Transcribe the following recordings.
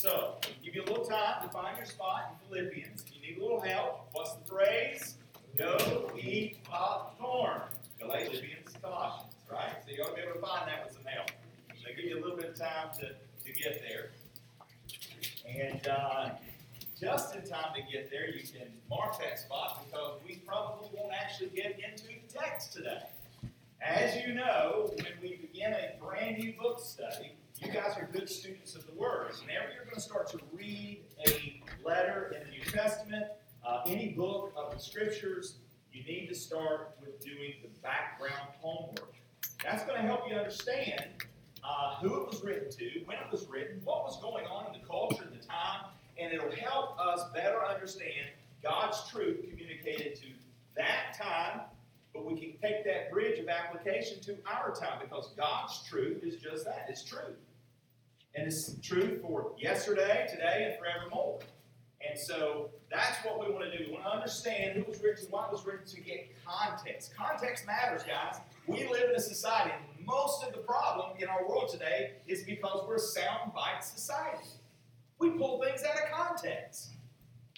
So, give you a little time to find your spot in Philippians. If you need a little help, what's the phrase? Go eat popcorn. Colossians, right? So you ought to be able to find that with some help. So give you a little bit of time to, to get there. And uh, just in time to get there, you can mark that spot because we probably won't actually get into the text today. As you know, when we begin a brand new book study, you guys are good students of the Word. Whenever you're going to start to read a letter in the New Testament, uh, any book of the Scriptures, you need to start with doing the background homework. That's going to help you understand uh, who it was written to, when it was written, what was going on in the culture at the time, and it'll help us better understand God's truth communicated to that time but we can take that bridge of application to our time because God's truth is just that it's truth. And it's true for yesterday, today, and forevermore. And so that's what we want to do. We want to understand who was written, why it was written to get context. Context matters, guys. We live in a society, and most of the problem in our world today is because we're a soundbite society. We pull things out of context.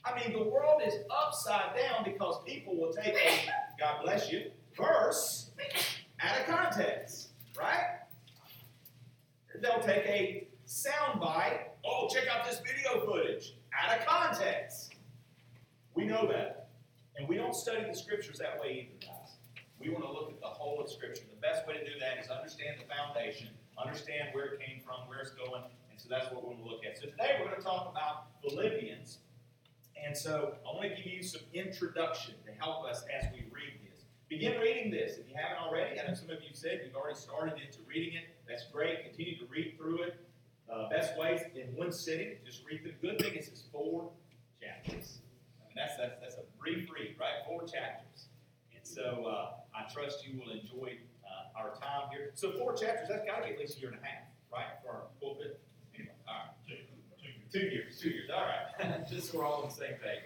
I mean, the world is upside down because people will take a, God bless you, verse out of context, right? They'll take a soundbite, oh, check out this video footage, out of context. We know that. And we don't study the scriptures that way either, guys. We want to look at the whole of Scripture. The best way to do that is understand the foundation, understand where it came from, where it's going, and so that's what we're going to look at. So today we're going to talk about Philippians. And so I want to give you some introduction to help us as we read this. Begin reading this if you haven't already. I know some of you said you've already started into reading it. That's great. Continue to read through it. Uh, best ways in one sitting. Just read the good thing is it's four chapters. I mean that's that's, that's a brief read, right? Four chapters. And so uh, I trust you will enjoy uh, our time here. So four chapters. That's got to be at least a year and a half, right, for our pulpit. Anyway, all right. Two years, two years. All right, just so we're all on the same page.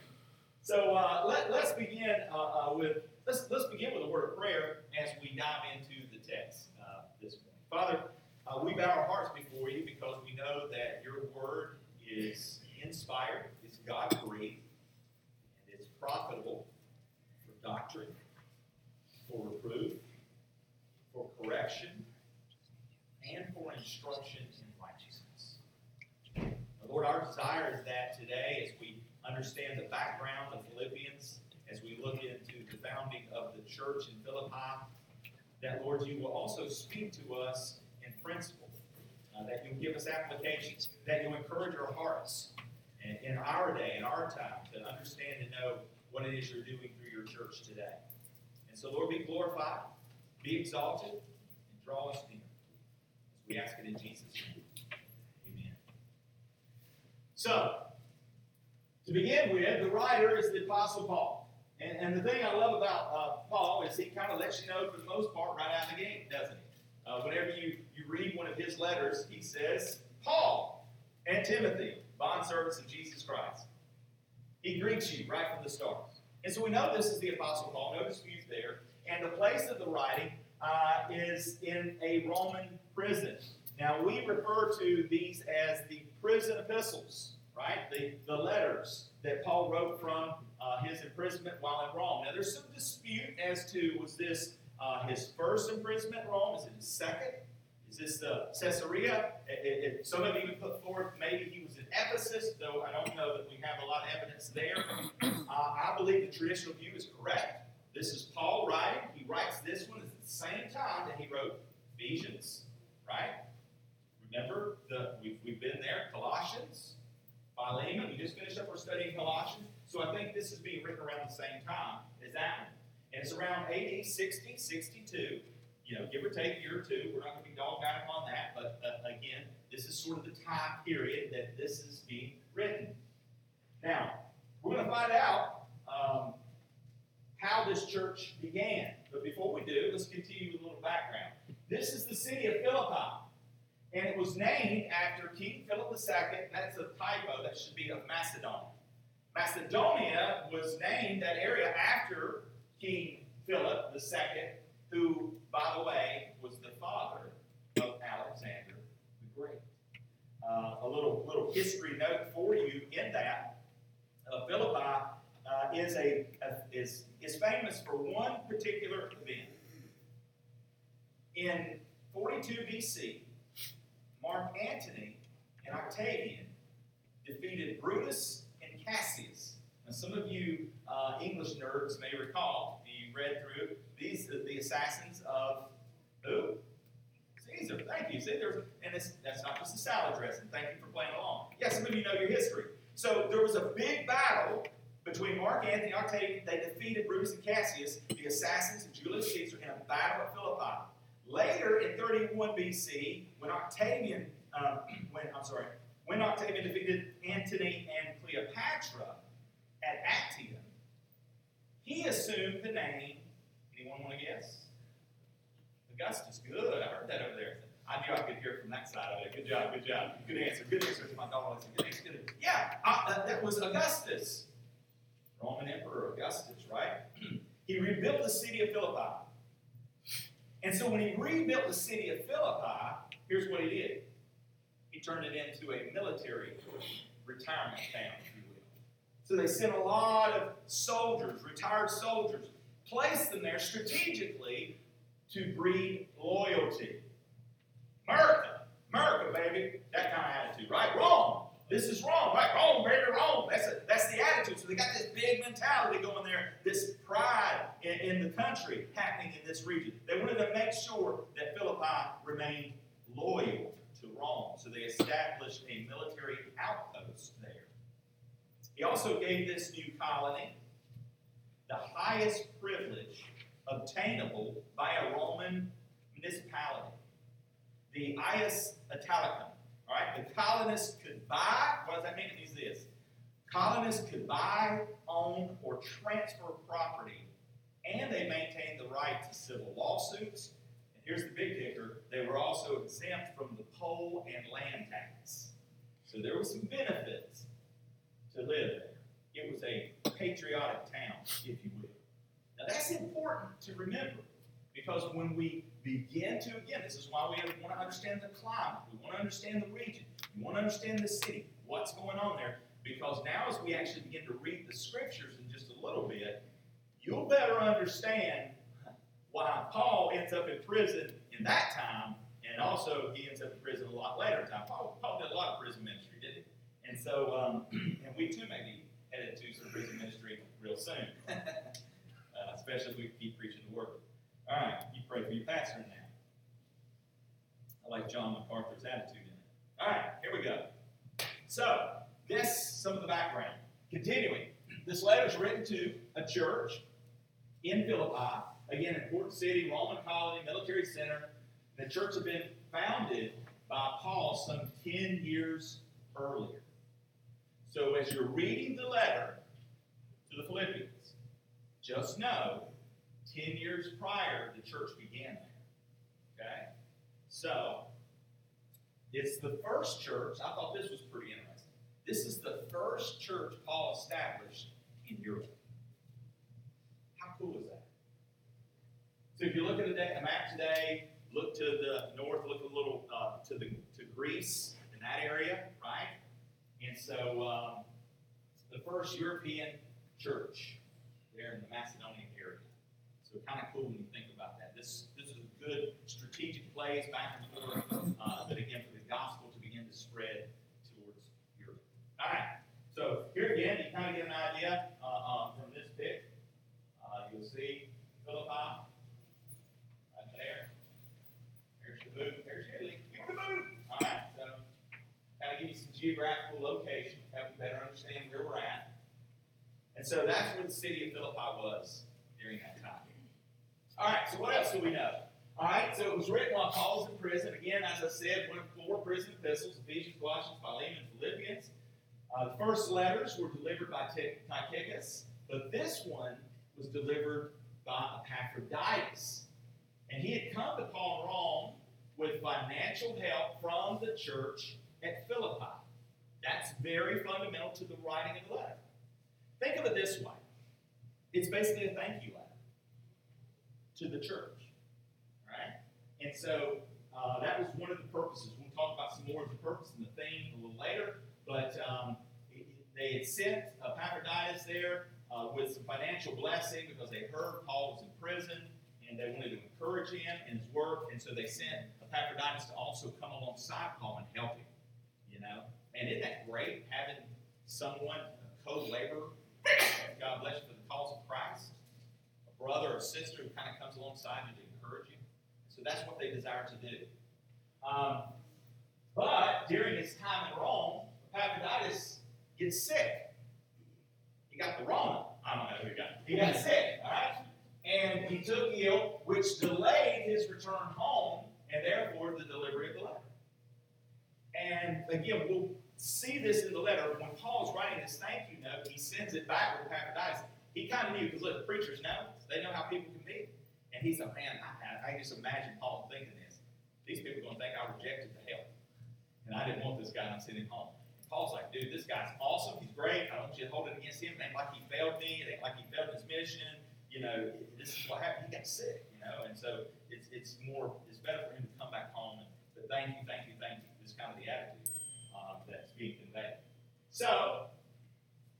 So uh, let, let's begin uh, uh, with let's let's begin with a word of prayer as we dive into the text uh, this morning. Father, uh, we bow our hearts before you because we know that your word is inspired, it's God breathed, and it's profitable for doctrine, for reproof, for correction, and for instruction in righteousness. Lord, our desire is that today, as we understand the background of Philippians, as we look into the founding of the church in Philippi, that, Lord, you will also speak to us principle, uh, that you'll give us applications, that you'll encourage our hearts in, our day, in our time, to understand and know what it is you're doing through your church today. And so, Lord, be glorified, be exalted, and draw us near. As we ask it in Jesus' name. Amen. So, to begin with, the writer is the Apostle Paul. And, and the thing I love about uh, Paul is he kind of lets you know, for the most part, right out of the gate, doesn't he? Uh, whenever you, you read one of his letters, he says, Paul and Timothy, bondservants of Jesus Christ. He greets you right from the start. And so we know this is the Apostle Paul, no dispute there. And the place of the writing uh, is in a Roman prison. Now, we refer to these as the prison epistles, right? The, the letters that Paul wrote from uh, his imprisonment while in Rome. Now, there's some dispute as to was this uh, his first imprisonment in Rome? Is it his second? Is this the Caesarea? It, it, some of you put forth maybe he was in Ephesus, though I don't know that we have a lot of evidence there. Uh, I believe the traditional view is correct. This is Paul writing. He writes this one at the same time that he wrote Ephesians, right? Remember, the, we've, we've been there, Colossians, Philemon. We just finished up our study in Colossians. So I think this is being written around the same time as that one. And it's around AD 60, 62. You know, give or take a year or two. We're not going to be dogmatic on that. But uh, again, this is sort of the time period that this is being written. Now, we're going to find out um, how this church began. But before we do, let's continue with a little background. This is the city of Philippi. And it was named after King Philip II. That's a typo. That should be of Macedonia. Macedonia was named that area after King Philip II, who, by the way, was the father of Alexander the Great. uh, a little little history note for you in that uh, Philippi uh, is a, a is is famous for one particular event. In 42 BC, Mark Antony and Octavian defeated Brutus and Cassius. Now, some of you uh, English nerds may recall, you read through these the assassins of who? Caesar. Thank you. There's and that's not just a salad dressing. Thank you for playing along. Yes, some of you know your history. So there was a big battle between Mark Antony and Octavian. They defeated Brutus and Cassius, the assassins of Julius Caesar, in a battle at Philippi. Later in 31 BC, when Octavian, um, when I'm sorry, when Octavian defeated Antony and Cleopatra at Actium, he assumed the name. Anyone want to guess? Augustus. Good. I heard that over there. I knew I could hear from that side of it. Good job. Good job. Good answer. Good answer. To my dog good answer. Good answer. Yeah, uh, that was Augustus. Roman Emperor Augustus, right? he rebuilt the city of Philippi. And so when he rebuilt the city of Philippi, here's what he did. He turned it into a military retirement town. So they sent a lot of soldiers, retired soldiers, placed them there strategically to breed loyalty. America, America, baby, that kind of attitude, right? Wrong. This is wrong, right? Wrong, baby, wrong. That's a, that's the attitude. So they got this big mentality going there, this pride in, in the country happening in this region. They wanted to make sure that Philippi remained loyal to Rome. So they established a military outpost. He also gave this new colony the highest privilege obtainable by a Roman municipality. The ius italicum. All right, the colonists could buy, what does that mean? It means this. Colonists could buy, own, or transfer property, and they maintained the right to civil lawsuits. And here's the big kicker they were also exempt from the poll and land tax. So there were some benefits to live there. It was a patriotic town, if you will. Now that's important to remember because when we begin to, again, this is why we want to understand the climate, we want to understand the region, we want to understand the city, what's going on there, because now as we actually begin to read the scriptures in just a little bit, you'll better understand why Paul ends up in prison in that time, and also he ends up in prison a lot later in time. Paul, Paul did a lot of prison ministry, so, um, and we too may be headed to some prison ministry real soon. especially if we keep preaching the word. All right, you pray for your pastor now. I like John MacArthur's attitude in it. All right, here we go. So, this, some of the background. Continuing, this letter is written to a church in Philippi, again, important city, Roman colony, military center. The church had been founded by Paul some 10 years earlier. So, as you're reading the letter to the Philippians, just know, 10 years prior, the church began there. Okay? So, it's the first church. I thought this was pretty interesting. This is the first church Paul established in Europe. How cool is that? So if you look at a map today, look to the north, look a little uh, to the to Greece in that area, right? And so um, the first European church there in the Macedonian area. So kind of cool when you think about that. This this is a good strategic place back and forth, uh, but again for the gospel to begin to spread towards Europe. All right. So here again, you kind of get an idea uh, uh, from this pic. Uh, you'll see Philippi right there. Here's the boot. There's Italy. Give the boot. All right. So kind of give you some geographical location, help you better understand where we're at. And so that's where the city of Philippi was during that time. All right, so what else do we know? All right, so it was written while Paul was in prison. Again, as I said, one of four prison epistles Ephesians, Colossians, Philemon, Philippians. Uh, the first letters were delivered by Tychicus, but this one was delivered by Epaphroditus. And he had come to Paul in Rome with financial help from the church at Philippi. That's very fundamental to the writing of the letter. Think of it this way it's basically a thank you letter to the church. Right? And so uh, that was one of the purposes. We'll talk about some more of the purpose and the theme a little later. But um, they had sent Epaphroditus there uh, with some financial blessing because they heard Paul was in prison and they wanted to encourage him in his work. And so they sent Epaphroditus to also come alongside Paul and help and isn't that great having someone, a co-laborer, God bless you for the cause of Christ, a brother or sister who kind of comes alongside you to encourage you. So that's what they desire to do. Um, but during his time in Rome, Epaphroditus gets sick. He got the Rona. I don't know who he got. He got sick, all right? And he took ill, which delayed his return home, and therefore the delivery of the letter. And again, we'll see this in the letter. When Paul's writing this thank you note, he sends it back with Epaphroditus. He kind of knew, because look, preachers know. They know how people can be. And he's like, man, I, I, I just imagine Paul thinking this. These people are going to think I rejected the help. And I didn't want this guy, and I'm sending him home. Paul's like, dude, this guy's awesome. He's great. I don't want you to hold it against him. It ain't like he failed me. It ain't like he failed his mission. You know, this is what happened. He got sick, you know, and so it's, it's more, it's better for him to come back home and but thank you, thank you, thank you. This kind of the attitude that's being conveyed. So,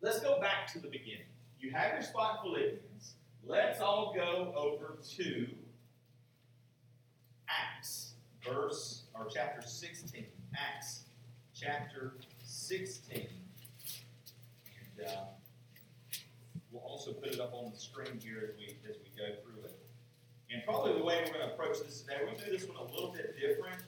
let's go back to the beginning. You have your spot Philippians. Let's all go over to Acts, verse, or chapter 16. Acts, chapter 16. And uh, we'll also put it up on the screen here as we, as we go through it. And probably the way we're going to approach this today, we'll do this one a little bit different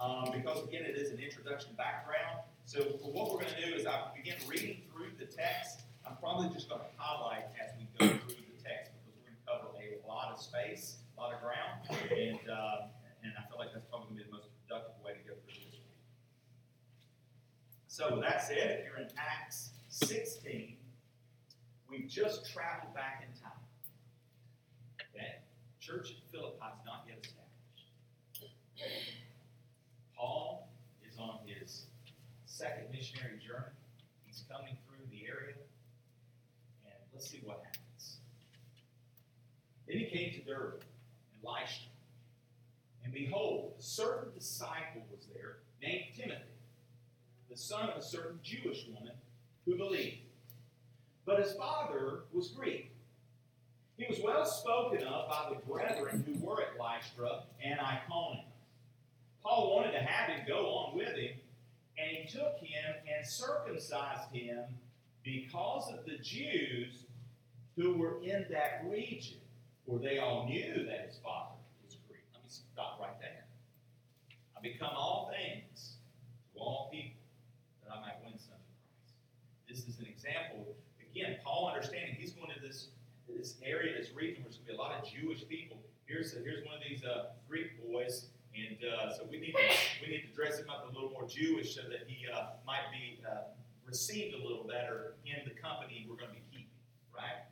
um, because, again, it is an introduction background. So what we're going to do is I begin reading through the text. I'm probably just going to highlight as we go through the text because we're going to cover a lot of space, a lot of ground, and uh, and I feel like that's probably going to be the most productive way to go through this. So with that said, if you're in Acts 16, we've just traveled back in time. Okay? Church at Philippi is not yet established. Paul is on his second missionary journey. He's coming through the area, and let's see what happens. Then he came to Derbe and Lystra, and behold, a certain disciple was there named Timothy, the son of a certain Jewish woman who believed. But his father was Greek. He was well spoken of by the brethren who were at Lystra and Iconium. Paul wanted to have him go on with him, and he took him and circumcised him because of the Jews who were in that region, for they all knew that his father was Greek. Let me stop right there. I become all things to all people that I might win some Christ. This is an example. Again, Paul understanding he's going to this, this area, this region, where there's going to be a lot of Jewish people. Here's, a, here's one of these uh, Greek boys and uh, so we need to we need to dress him up a little more Jewish so that he uh, might be uh, received a little better in the company we're going to be keeping, right?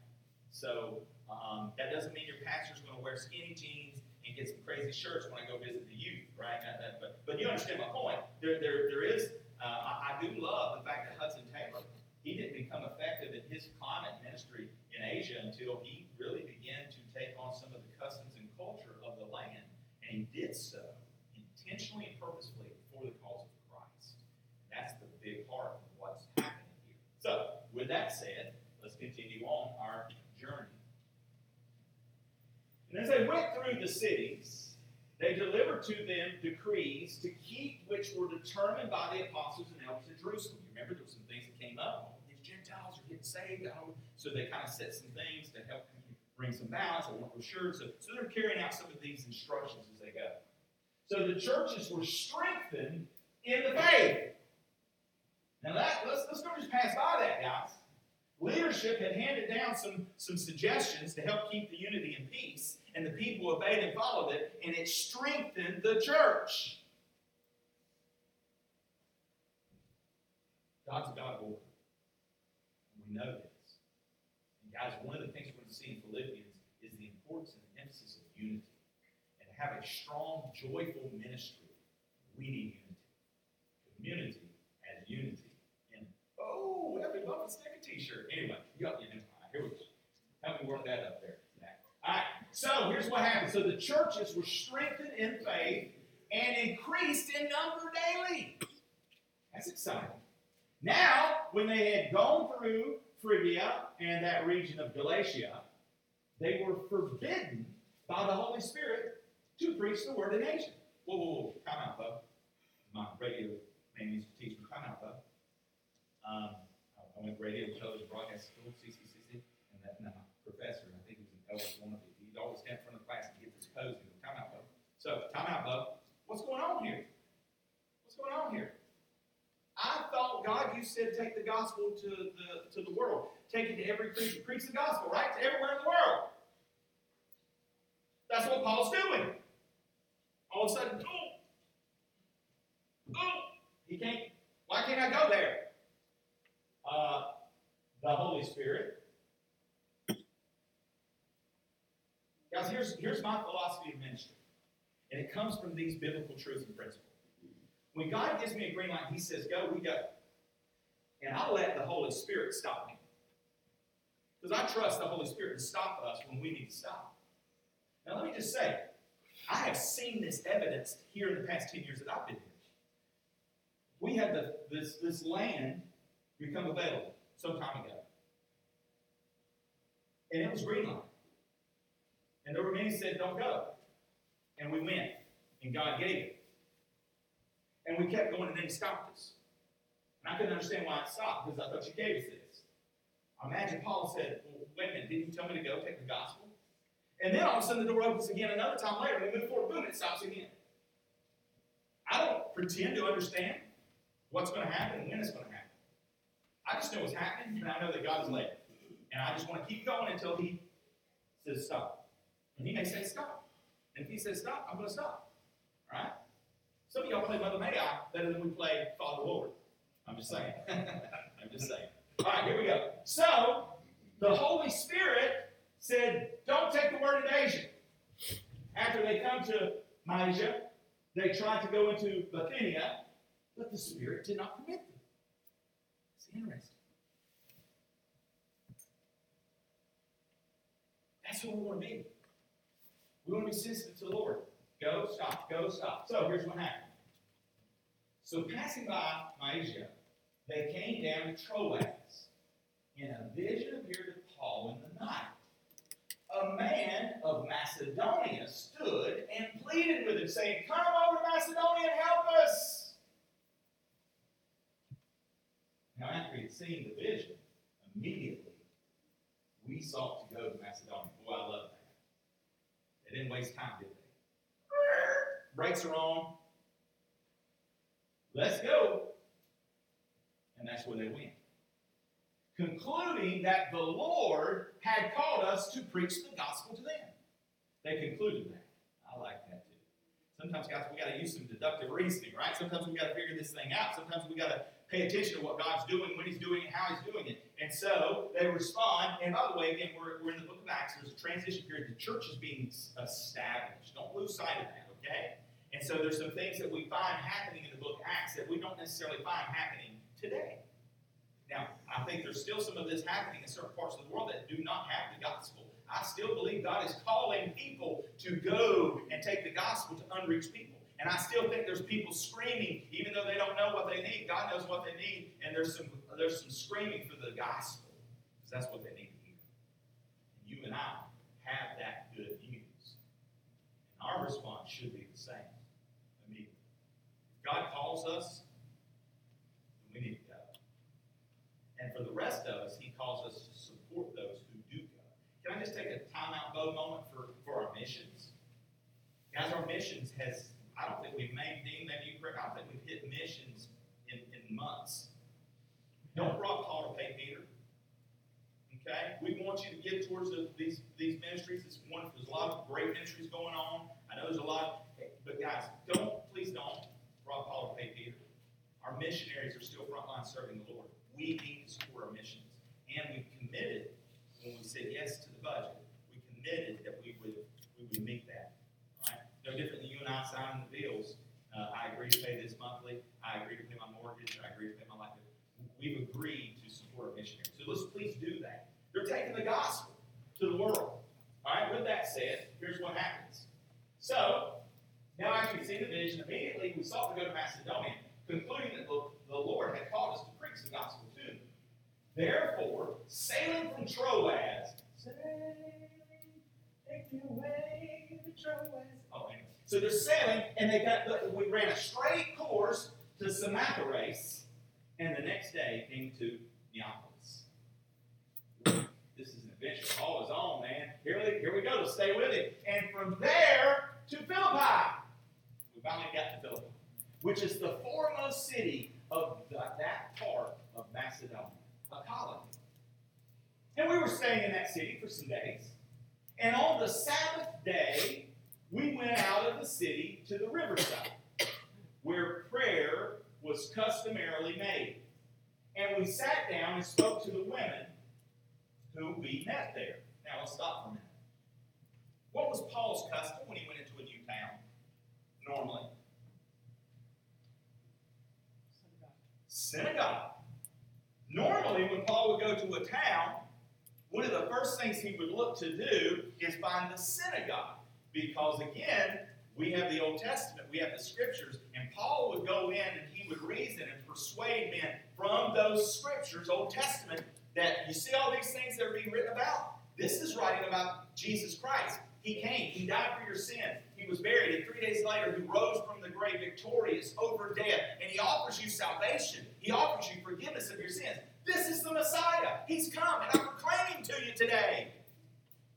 So um, that doesn't mean your pastor's going to wear skinny jeans and get some crazy shirts when I go visit the youth, right? That, but but you understand my point. There there, there is. Uh, I, I do love the fact that Hudson Taylor he didn't become effective in his climate ministry in Asia until he really began to take on some of the customs and culture of the land and he did so intentionally and purposefully for the cause of Christ. That's the big part of what's happening here. So, with that said, let's continue on our journey. And as they went through the cities, they delivered to them decrees to keep which were determined by the apostles and elders at Jerusalem. You remember there were some things that came up. Oh, these Gentiles are getting saved. Oh, so they kind of set some things to help bring some balance. They weren't sure. So, so they're carrying out some of these instructions as they go. So the churches were strengthened in the faith. Now that let's, let's go just pass by that, guys. Leadership had handed down some, some suggestions to help keep the unity and peace, and the people obeyed and followed it, and it strengthened the church. God's a God of order. We know this. And guys, one of the things we're going to see in Philippians is the importance and the emphasis of unity. Have a strong, joyful ministry, we need unity. Community as unity. And oh, every love and stick a t-shirt. Anyway, you got you know, here we go. Help me work that up there. All right. So here's what happened. So the churches were strengthened in faith, and increased in number daily. That's exciting. Now, when they had gone through Phrygia and that region of Galatia, they were forbidden by the Holy Spirit to preach the word in Asia. Whoa, whoa, whoa, come out, Bo. My radio man needs to teach me. Come out, Bo. Um, I went to radio, television, broadcast school, CCCC, and that and my professor, I think he was in LS one of it, he'd always stand in front of the class and get this pose and go, come out, Bo. So, time out, Bo. What's going on here? What's going on here? I thought, God, you said take the gospel to the, to the world. Take it to every creature. Preach the gospel, right? To everywhere in the world. That's what Paul's doing. All of a sudden, oh, oh, he can't, why can't I go there? Uh, the Holy Spirit. Guys, here's, here's my philosophy of ministry. And it comes from these biblical truths and principles. When God gives me a green light, He says, go, we go. And I'll let the Holy Spirit stop me. Because I trust the Holy Spirit to stop us when we need to stop. Now, let me just say, I have seen this evidenced here in the past 10 years that I've been here. We had the, this, this land become available some time ago. And it was green light. And there were many said, don't go. And we went. And God gave it. And we kept going and then he stopped us. And I couldn't understand why it stopped because I thought you gave us this. I imagine Paul said, well, wait a minute, didn't you tell me to go take the gospel? And then all of a sudden the door opens again another time later, we move forward, boom, it stops again. I don't pretend to understand what's going to happen and when it's going to happen. I just know what's happening, and I know that God is led. And I just want to keep going until He says stop. And He may say stop. And if He says stop, I'm going to stop. All right? Some of y'all play Mother May I better than we play Father Lord. I'm just saying. I'm just saying. All right, here we go. So, the Holy Spirit said, Don't take the word in Asia. After they come to Mysia, they tried to go into Bithynia, but the Spirit did not permit them. It's interesting. That's what we want to be. We want to be sensitive to the Lord. Go, stop, go, stop. So here's what happened. So passing by Mysia, they came down to Troas, and a vision appeared to Paul in the night. A man of Macedonia stood and pleaded with him, saying, Come over to Macedonia and help us. Now, after he had seen the vision, immediately we sought to go to Macedonia. Boy, I love that. They didn't waste time, did they? Brakes are on. Let's go. And that's where they went. Concluding that the Lord had called us to preach the gospel to them. They concluded that. I like that too. Sometimes, guys, we got to use some deductive reasoning, right? Sometimes we got to figure this thing out. Sometimes we got to pay attention to what God's doing, when He's doing it, how He's doing it. And so they respond. And by the way, again, we're, we're in the book of Acts. There's a transition period. The church is being established. Don't lose sight of that, okay? And so there's some things that we find happening in the book of Acts that we don't necessarily find happening today. Now, I think there's still some of this happening in certain parts of the world that do not have the gospel. I still believe God is calling people to go and take the gospel to unreached people. And I still think there's people screaming, even though they don't know what they need. God knows what they need, and there's some there's some screaming for the gospel because that's what they need to hear. And you and I have that good news, and our response should be the same. Immediately, if God calls us, then we need to go. And for the rest of us, He calls us to support those who do go. Can I just take a timeout Bo moment for, for our missions? Guys, our missions has I don't think we've made, Dean, maybe you correct, I don't think we've hit missions in, in months. Don't rock Paul to pay Peter. Okay? We want you to give towards the, these, these ministries. It's wonderful. There's a lot of great ministries going on. I know there's a lot, but guys, don't, please don't rock Paul to pay Peter. Our missionaries are still frontline serving the Lord. We need to support our missions. And we committed, when we said yes to the budget, we committed that we would, we would meet that. Right? No different than you and I signing the bills. Uh, I agree to pay this monthly. I agree to pay my mortgage. I agree to pay my life. We've agreed to support missionaries. So let's please do that. They're taking the gospel to the world. All right, with that said, here's what happens. So, Now, after we see the vision, immediately we sought to go to Macedonia, concluding that the Lord had called us to preach the gospel to them. Therefore, sailing from Troas, sailing, take your way to Troas. So they're sailing, and they got the, we ran a straight course to Samothrace, and the next day came to Neapolis. This is an adventure all his own, man. Here we, here we go to stay with it. And from there to Philippi. We finally got to Philippi, which is the foremost city of the, that part of Macedonia, a colony. And we were staying in that city for some days. And on the Sabbath day, we went out of the city to the riverside, where prayer was customarily made. And we sat down and spoke to the women who we met there. Now let's stop for a minute. What was Paul's custom when he went into a new town? Normally, synagogue. Normally, when Paul would go to a town, one of the first things he would look to do is find the synagogue. Because again, we have the Old Testament, we have the scriptures, and Paul would go in and he would reason and persuade men from those scriptures, Old Testament, that you see all these things that are being written about? This is writing about Jesus Christ. He came, He died for your sins, He was buried, and three days later He rose from the grave victorious over death, and He offers you salvation. He offers you forgiveness of your sins. This is the Messiah. He's come, and I'm proclaiming to you today.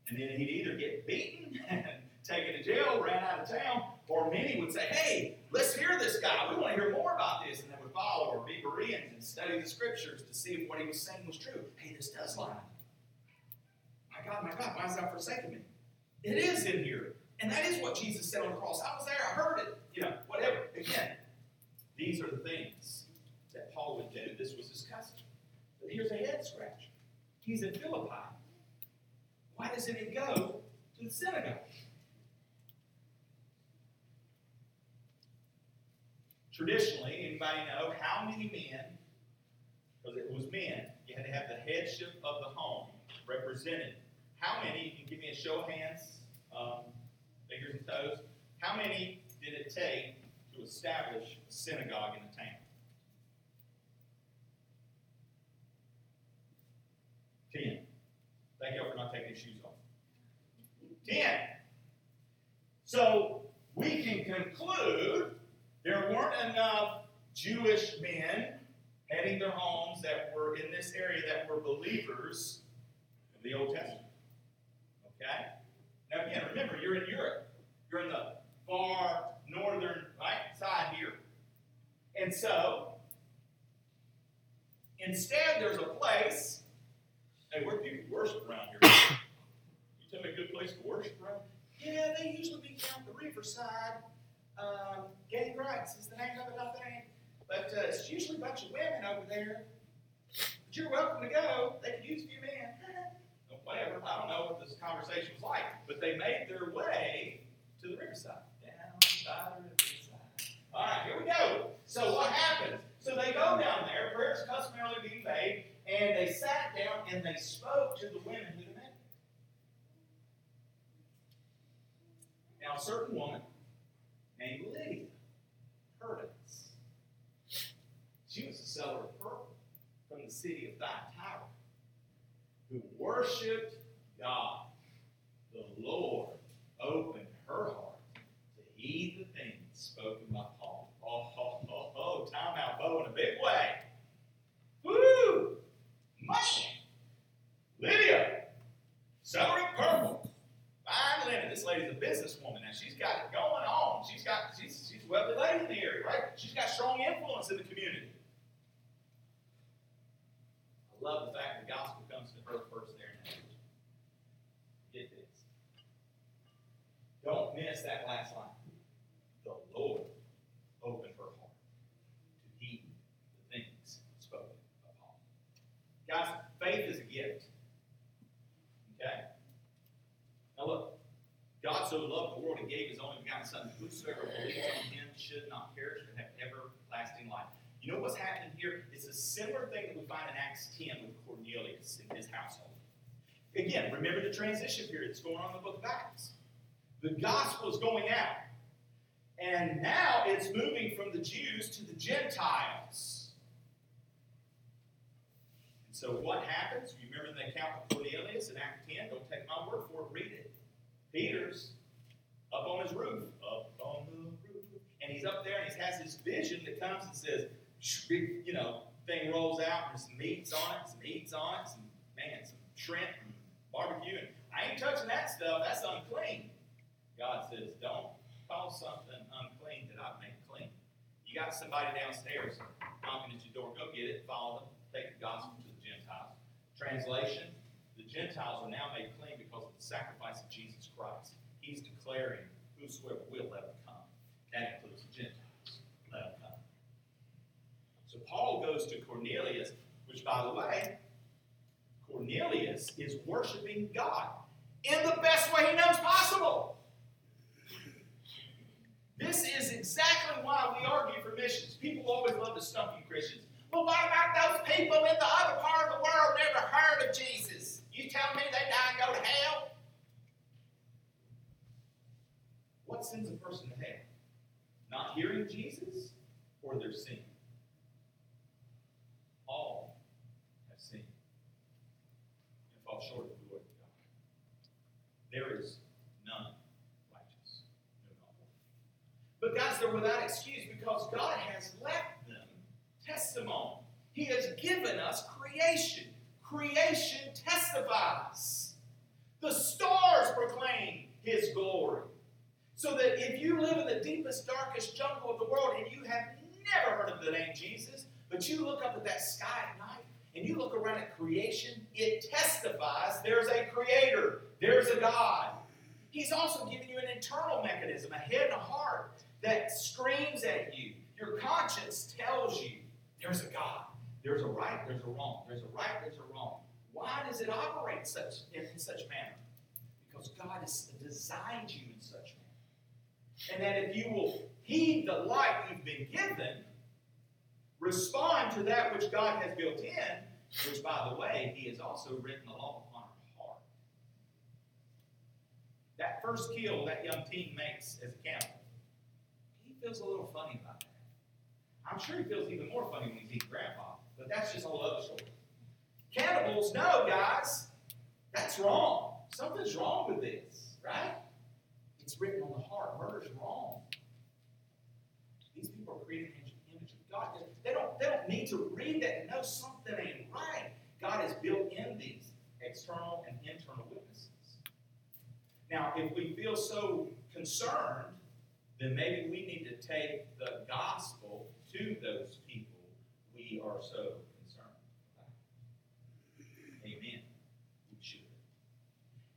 And then he'd either get beaten and taken to jail, ran out of town, or many would say, Hey, let's hear this guy. We want to hear more about this. And they would follow or be Bereans and study the scriptures to see if what he was saying was true. Hey, this does line up. My God, my God, why has thou forsaken me? It is in here. And that is what Jesus said on the cross. I was there, I heard it. You know, whatever. Again, these are the things that Paul would do. This was his custom. But here's a head scratcher. He's in Philippi. Why doesn't he go to the synagogue? Traditionally, anybody know how many men, because it was men, you had to have the headship of the home represented. How many, you can give me a show of hands, um, fingers and toes, how many did it take to establish a synagogue in the town? Ten. Thank y'all for not taking your shoes off. Ten. So we can conclude there weren't enough Jewish men heading their homes that were in this area that were believers of the Old Testament. Okay? Again, remember, you're in Europe. You're in the far northern right side here. And so, instead, there's a place. Hey, where people worship around here? You tell me a good place to worship around? Yeah, they usually be down the riverside um, Gangites is the name of it, I think. But uh, it's usually a bunch of women over there. But you're welcome to go. They could use a few men. Whatever. I don't know what this conversation was like. But they made their way to the riverside. Down by the riverside. All right, here we go. So what happens? So they go down there. Prayers customarily being made. And they sat down and they spoke to the women who met. Now, a certain woman named Lydia heard us. She was a seller of purple from the city of Thyatira who worshiped God. The Lord opened her heart to heed the things spoken by Paul. Oh, oh, oh, oh, oh time out, Bo, in a big way. Woo! Man! Lydia, seller of purple. Fine linen. This lady's a businesswoman now. She's got it going on. She's got she's she's a wealthy lady in the area, right? She's got strong influence in the community. Love the fact that the gospel comes to her first there that Get this. Don't miss that last line. The Lord opened her heart to heed the things spoken Paul. Guys, faith is a gift. Okay? Now look, God so loved the world and gave his only begotten Son, whosoever believes in him should not perish but have everlasting life. You know what's happening here? Similar thing that we find in Acts 10 with Cornelius in his household. Again, remember the transition period that's going on in the book of Acts. The gospel is going out. And now it's moving from the Jews to the Gentiles. And so what happens? You remember the account of Cornelius in Act 10? Don't take my word for it, read it. Peter's up on his roof, up on the roof. And he's up there and he has this vision that comes and says, you know, thing rolls out and there's some meats on it, some meats on it, some, man, some shrimp and barbecue. And I ain't touching that stuff. That's unclean. God says, don't call something unclean that I've made clean. You got somebody downstairs knocking at your door. Go get it, follow them, take the gospel to the Gentiles. Translation The Gentiles are now made clean because of the sacrifice of Jesus Christ. He's declaring whosoever will let them come. That includes the Gentiles. Let them come. So Paul goes to Cornelius, which, by the way, Cornelius is worshiping God in the best way he knows possible. This is exactly why we argue for missions. People always love to stump you Christians. But what about those people in the other part of the world never heard of Jesus? You tell me they die and go to hell? What sends a person to hell? Not hearing Jesus or their sin? All have sinned and fall short of the glory of God. There is none righteous. But guys, they're without excuse because God has left them testimony. He has given us creation. Creation testifies. The stars proclaim His glory. So that if you live in the deepest, darkest jungle of the world and you have never heard of the name Jesus, but you look up at that sky at night and you look around at creation, it testifies there's a creator, there's a God. He's also giving you an internal mechanism, a head and a heart, that screams at you. Your conscience tells you there's a God, there's a right, there's a wrong, there's a right, there's a wrong. Why does it operate such in such manner? Because God has designed you in such manner. And that if you will heed the light you've been given, respond to that which God has built in, which, by the way, He has also written the law upon our heart. That first kill that young teen makes as a cannibal He feels a little funny about that. I'm sure he feels even more funny when he's eating grandpa, but that's just a whole other story. Cannibals, no, guys, that's wrong. Something's wrong with this, right? It's written on the heart. Murder's wrong. These people are created in the image of God. They don't, they don't need to read that and know something ain't right. God has built in these external and internal witnesses. Now, if we feel so concerned then maybe we need to take the gospel to those people we are so concerned about. Amen. We should.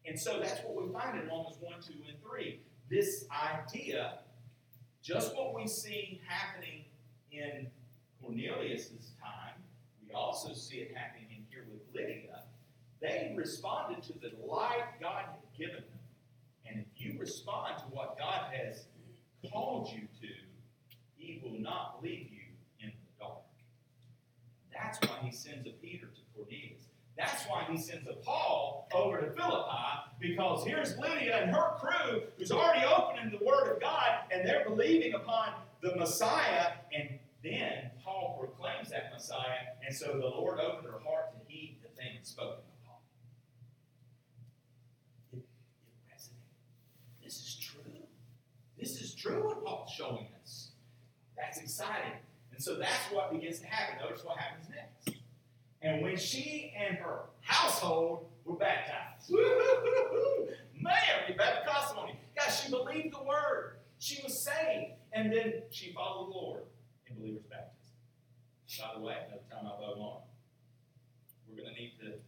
And so that's what we find in Romans 1, 2, and 3. This idea, just what we see happening in Cornelius's time, we also see it happening in here with Lydia. They responded to the light God had given them. And if you respond to what God has called you to, he will not leave you in the dark. That's why he sends a Peter to Cornelius. That's why he sends a Paul over to Philippi, because here's Lydia and her crew who's already opening the Word of God, and they're believing upon the Messiah, and then Paul proclaims that Messiah, and so the Lord opened her heart to heed the thing spoken of Paul. It, it resonated. This is true This is true what Paul's showing us. That's exciting. And so that's what begins to happen. Notice what happens next. And when she and her household were baptized, hoo hoo! Mary, Baptist testimony. Guys, she believed the word. She was saved. And then she followed the Lord believer's baptism. By the way, another time I vote on, we're going to need to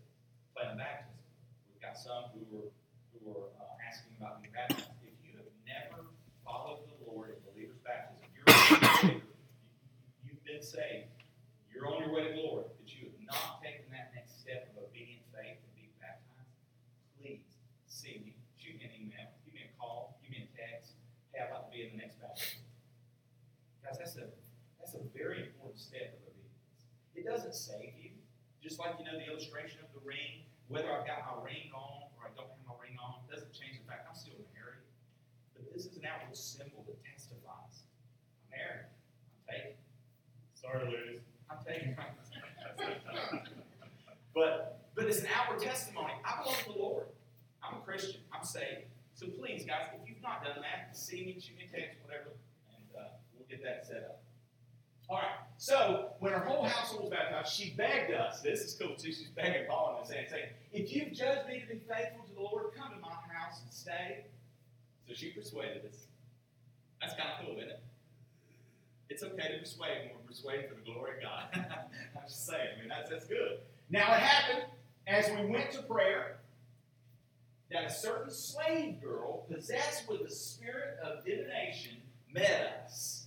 plan a baptism. We've got some who were who were uh, asking about being baptized. If you've never followed the Lord in believers' baptism, you're you've been saved. You're on your way to glory, but you have not taken that next step of obedient faith and being baptized. Please see me. Shoot me an email. Give me a call. Give me a text. Hey, I'd like to be in the next baptism. Guys, that's a very important step of obedience. It doesn't save you. Just like you know the illustration of the ring, whether I've got my ring on or I don't have my ring on, doesn't change the fact I'm still married. But this is an outward symbol that testifies. I'm married. I'm taken. Sorry, ladies. I'm taken. but but it's an outward testimony. I belong to the Lord. I'm a Christian. I'm saved. So please, guys, if you've not done that, see me, shoot me a text, whatever, and uh, we'll get that set up. All right. So when her whole household was baptized, she begged us. This is cool too. She's begging Paul and saying, "If you've judged me to be faithful to the Lord, come to my house and stay." So she persuaded us. That's kind of cool, isn't it? It's okay to persuade when we're persuaded for the glory of God. I'm just saying. I mean, that's that's good. Now it happened as we went to prayer that a certain slave girl possessed with the spirit of divination met us,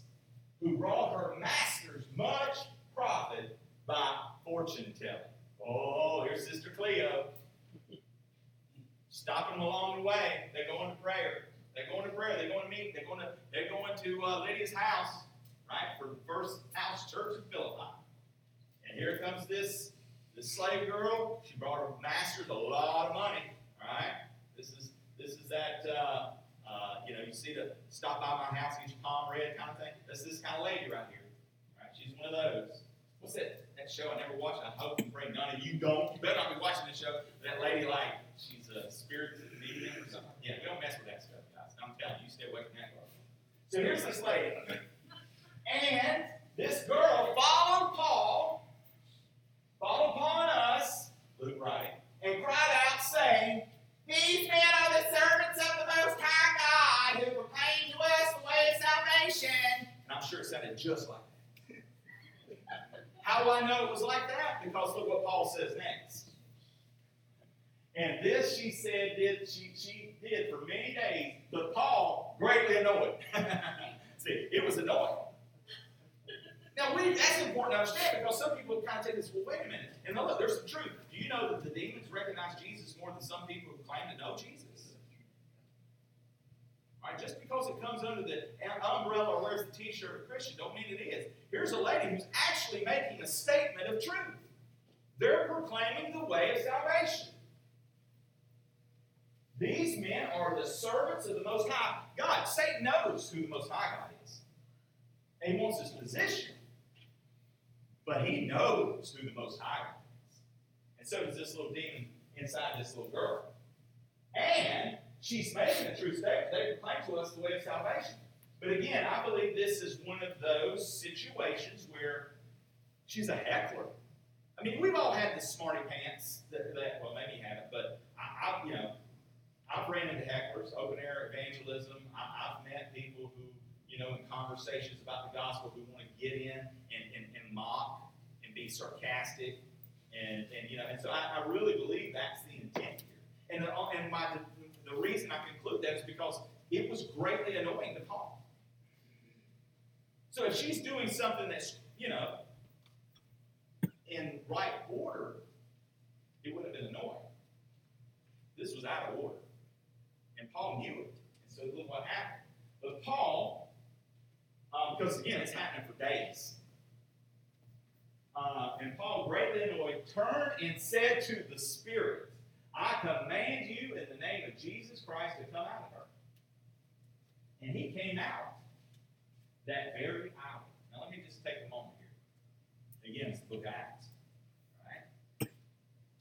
who brought her masters much profit by fortune telling. Oh, here's Sister Cleo. Stop them along the way. They're going to prayer. They're going to prayer. They're going to meet. They're going to they're going to uh, Lydia's house, right, for the first house church in Philippi. And here comes this this slave girl. She brought her masters a lot of money. All right. This is this is that uh, uh, you know you see the stop by my house get your palm read kind of thing. That's this kind of lady right here. Right? She's one of those. What's that that show? I never watched. I hope and pray none of you don't. You better not be watching this show. That lady like she's a spirit medium or something. Yeah, we don't mess with that stuff, guys. I'm telling you, you stay away from that girl. So here's this lady, and this girl followed Paul, followed upon us, Luke right, and cried out, saying. These men are the servants of the Most High God who proclaim to us the way of salvation. And I'm sure it sounded just like that. How do I know it was like that? Because look what Paul says next. And this, she said, did she, she did for many days, but Paul greatly annoyed. See, it was annoying. Now, we, that's important to understand because some people kind of take this, well, wait a minute. And look, there's some truth. Do you know that the demons recognize Jesus more than some people who claim to know Jesus? Right, just because it comes under the umbrella or wears the t-shirt of Christian don't mean it is. Here's a lady who's actually making a statement of truth. They're proclaiming the way of salvation. These men are the servants of the Most High God. Satan knows who the Most High God is. And he wants his position. But he knows who the Most High God is. So does this little demon inside this little girl. And she's making a true statement. They proclaim to us the way of salvation. But again, I believe this is one of those situations where she's a heckler. I mean, we've all had the smarty pants that, that well, maybe you haven't, but I, I, you know, I've ran into hecklers, open air evangelism. I, I've met people who, you know, in conversations about the gospel who want to get in and, and, and mock and be sarcastic. And, and you know, and so I, I really believe that's the intent here. And, the, and my, the, the reason I conclude that is because it was greatly annoying to Paul. So if she's doing something that's, you know, in right order, it would have been annoying. This was out of order. And Paul knew it. And so look what happened. But Paul, um, because again, it's happening for days. Uh, and Paul, greatly annoyed, turned and said to the Spirit, I command you in the name of Jesus Christ to come out of her. And he came out that very hour. Now, let me just take a moment here. Again, it's the book of Acts. Right?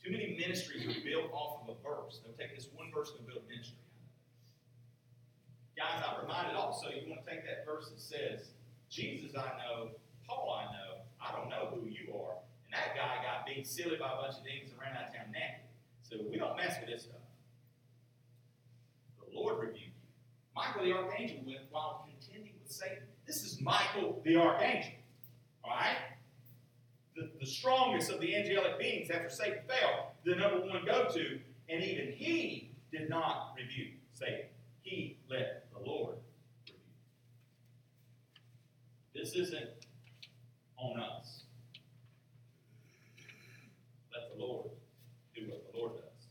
Too many ministries are built off of a verse. They'll take this one verse and build ministry. Guys, I'm reminded also you want to take that verse that says, Jesus I know, Paul I know, I don't know who you are. And that guy got beat silly by a bunch of demons and ran out of town naked. So we don't mess with this stuff. The Lord rebuked you. Michael the archangel went while contending with Satan. This is Michael the archangel. All right? The, the strongest of the angelic beings after Satan fell, the number one go to, and even he did not rebuke Satan. He let the Lord rebuke. This isn't on us. Let the Lord do what the Lord does.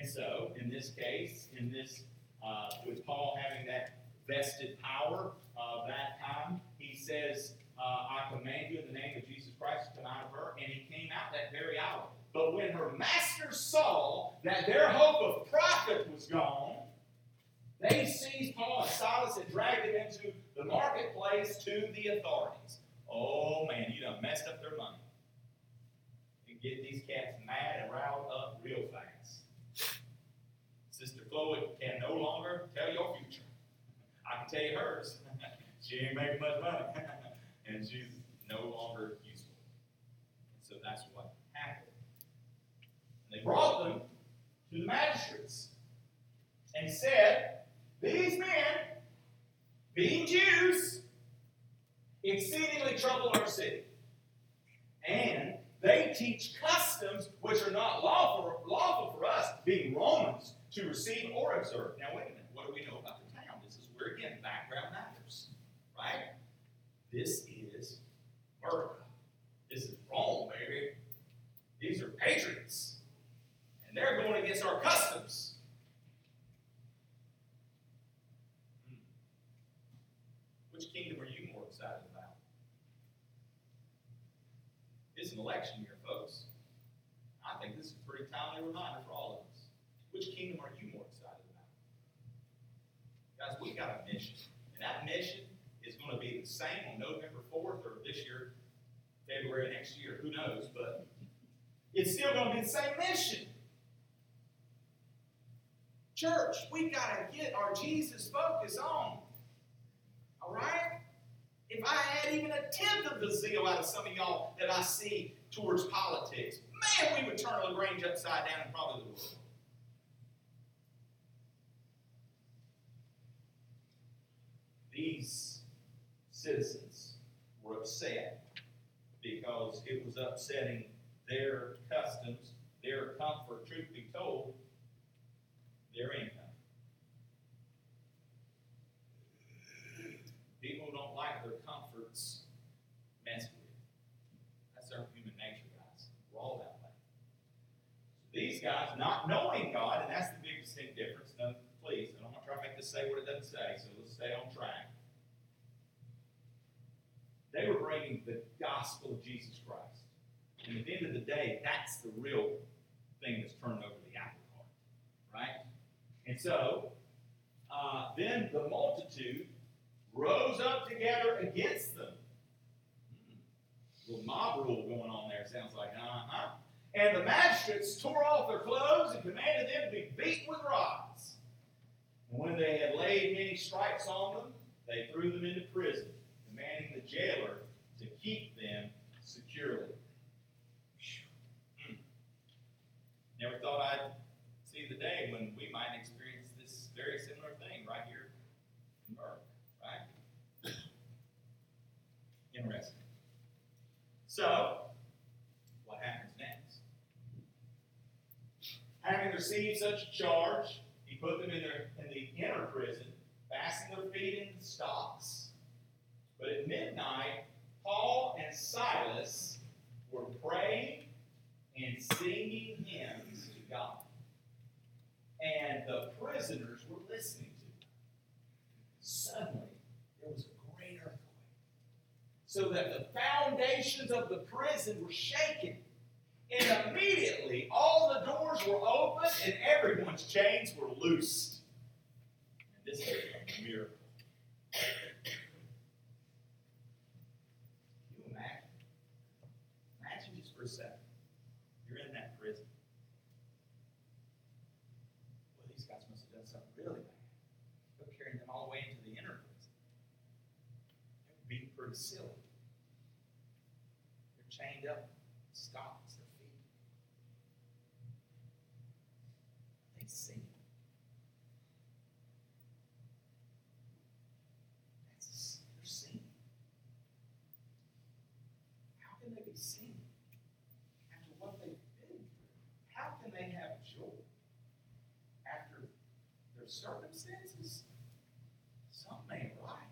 And so, in this case, in this, uh, with Paul having that vested power of that time, he says, uh, I command you in the name of Jesus Christ to come out of her. And he came out that very hour. But when her master saw that their hope because it was upsetting their customs, their comfort, truth be told, their income. People don't like their comforts messed with. That's our human nature, guys. We're all that way. These guys, not knowing God, and that's the big distinct difference. Now, please, I don't want to try to make this say what it doesn't say, so let's stay on track. They were bringing the gospel of Jesus Christ. And at the end of the day, that's the real thing that's turned over the apple cart, right? And so, uh, then the multitude rose up together against them. Hmm. Little mob rule going on there, sounds like, uh huh. And the magistrates tore off their clothes and commanded them to be beaten with rods. And when they had laid many stripes on them, they threw them into prison, the jailer to keep them securely. Hmm. Never thought I'd see the day when we might experience this very similar thing right here in Burke, right? Interesting. So, what happens next? Having received such a charge, he put them in, their, in the inner prison, fastened their feet in the stocks. But at midnight, Paul and Silas were praying and singing hymns to God. And the prisoners were listening to them. Suddenly, there was a great earthquake, so that the foundations of the prison were shaken. And immediately, all the doors were open and everyone's chains were loosed. And this is a miracle. Can you imagine? Imagine just for a second. You're in that prison. Well, these guys must have done something really bad. They're carrying them all the way into the inner prison. That would be pretty silly. They're chained up, stocks, their feet. They sing. That's they're singing. How can they be singing after what they've been through? How can they have joy after their circumstances? Something ain't right.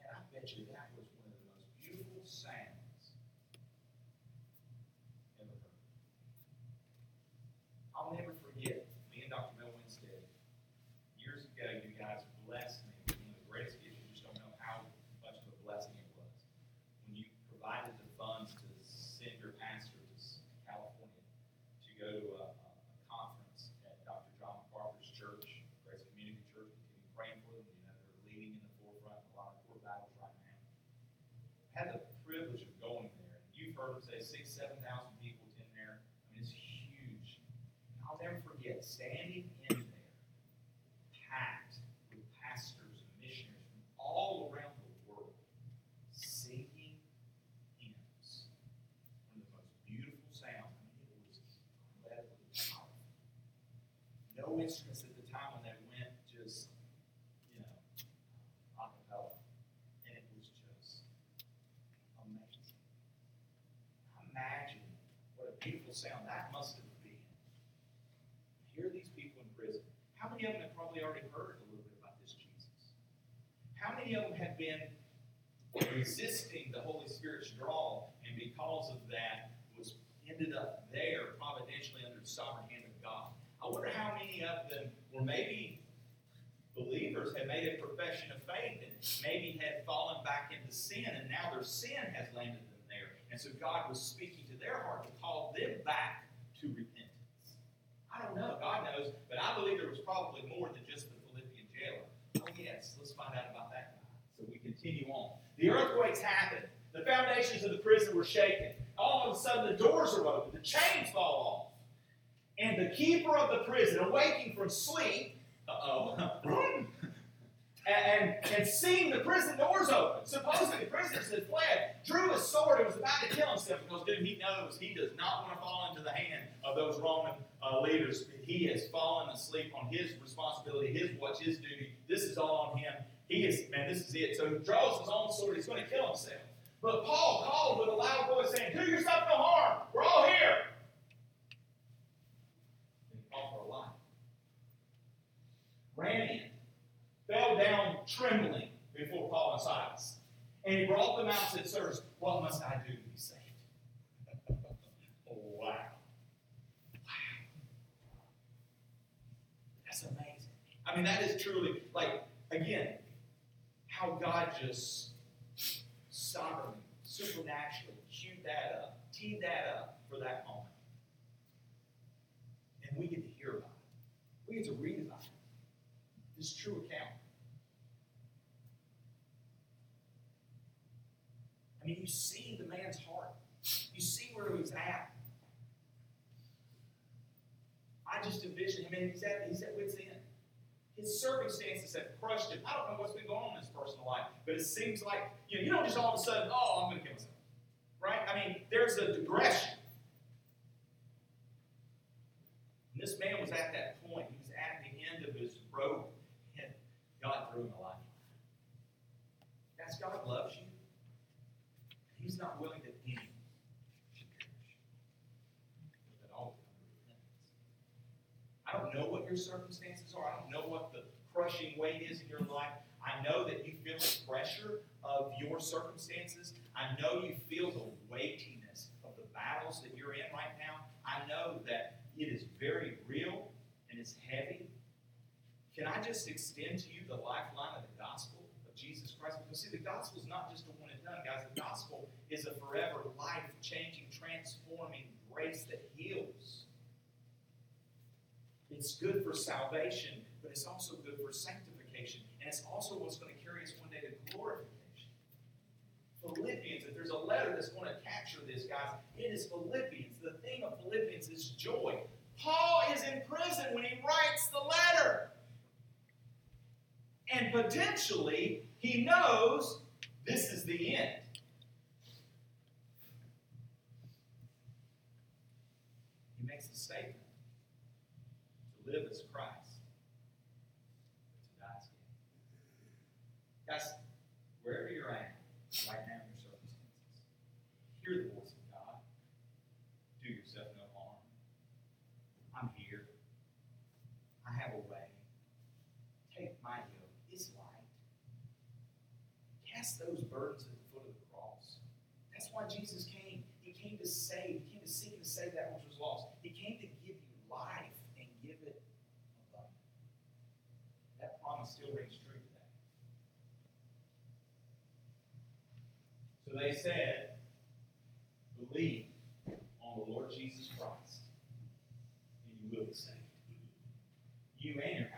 Man, I bet you that was one of the most beautiful sounds ever heard. I'll never forget me and Dr. Bill Winstead. Years ago, you guys blessed me with one of the greatest gifts. You just don't know how much of a blessing it was. When you provided the funds to send your pastor to s- California to go to a, a a conference at Dr. John MacArthur's church heard them say six, seven thousand people in there. I mean, it's huge. I'll never forget standing in there, packed with pastors and missionaries from all around the world, singing hymns. One of the most beautiful sounds. I mean, it was incredibly powerful. No instruments at the time when they went, just, you know, a cappella. And it was just amazing. Imagine what a beautiful sound that must have been. Hear these people in prison. How many of them have probably already heard a little bit about this Jesus? How many of them have been resisting the Holy Spirit's draw, and because of that, was ended up there providentially under the sovereign hand of God? I wonder how many of them were maybe believers, had made a profession of faith, and maybe had fallen back into sin, and now their sin has landed them there. And so God was speaking to their heart to call them back to repentance. I don't know, God knows, but I believe there was probably more than just the Philippian jailer. Oh, yes, let's find out about that guy. So we continue on. The earthquakes happened. The foundations of the prison were shaken. All of a sudden, the doors are open. The chains fall off. And the keeper of the prison, awaking from sleep, uh-oh, and, and seeing the prison doors open, Supposedly, prisoners had fled, drew his sword and was about to kill himself because, dude, he knows he does not want to fall into the hand of those Roman uh, leaders. He has fallen asleep on his responsibility, his watch, his duty. This is all on him. He is, man, this is it. So he draws his own sword. He's going to kill himself. But Paul called with a loud voice saying, Do yourself no harm. We're all here. And he called for a light. Ran fell down trembling before Paul and Silas. And he brought them out and said, Sirs, what must I do to be saved? wow. Wow. That's amazing. I mean, that is truly, like, again, how God just sovereignly, supernaturally queued that up, teed that up for that moment. And we get to hear about it. We get to read about it. This true account. I mean, you see the man's heart. You see where he's at. I just envision him, and he's at, he's at wit's end. His circumstances have crushed him. I don't know what's been going on in his personal life, but it seems like, you know, you don't just all of a sudden, oh, I'm going to kill myself. Right? I mean, there's a digression. And this man was at that point. He was at the end of his rope, and God threw him a lifeline. That's God loves you. He's not willing that any should perish, but that all come to repentance. I don't know what your circumstances are. I don't know what the crushing weight is in your life. I know that you feel the pressure of your circumstances. I know you feel the weightiness of the battles that you're in right now. I know that it is very real and it's heavy. Can I just extend to you the lifeline of the gospel of Jesus Christ? Because, see, the gospel is not just a one and done, guys. The gospel is a forever, life changing, transforming grace that heals. It's good for salvation, but it's also good for sanctification. And it's also what's going to carry us one day to glorification. Philippians, if there's a letter that's going to capture this, guys, it is Philippians. The theme of Philippians is joy. Paul is in prison when he writes the letter. And potentially, he knows this is the end. He makes a statement to live as Christ, but to die as gain. Guys, wherever you're at right now in your circumstances, hear the voice of God. Do yourself no harm. I'm here. I have a way. Take my yoke. It's light. Cast those burdens at the foot of the cross. That's why Jesus came. He came to save. He came to seek and to save that which was lost. He came to give you life and give it abundantly. That promise still rings true today. So they said, believe on the Lord Jesus Christ, and you will be saved. You and your.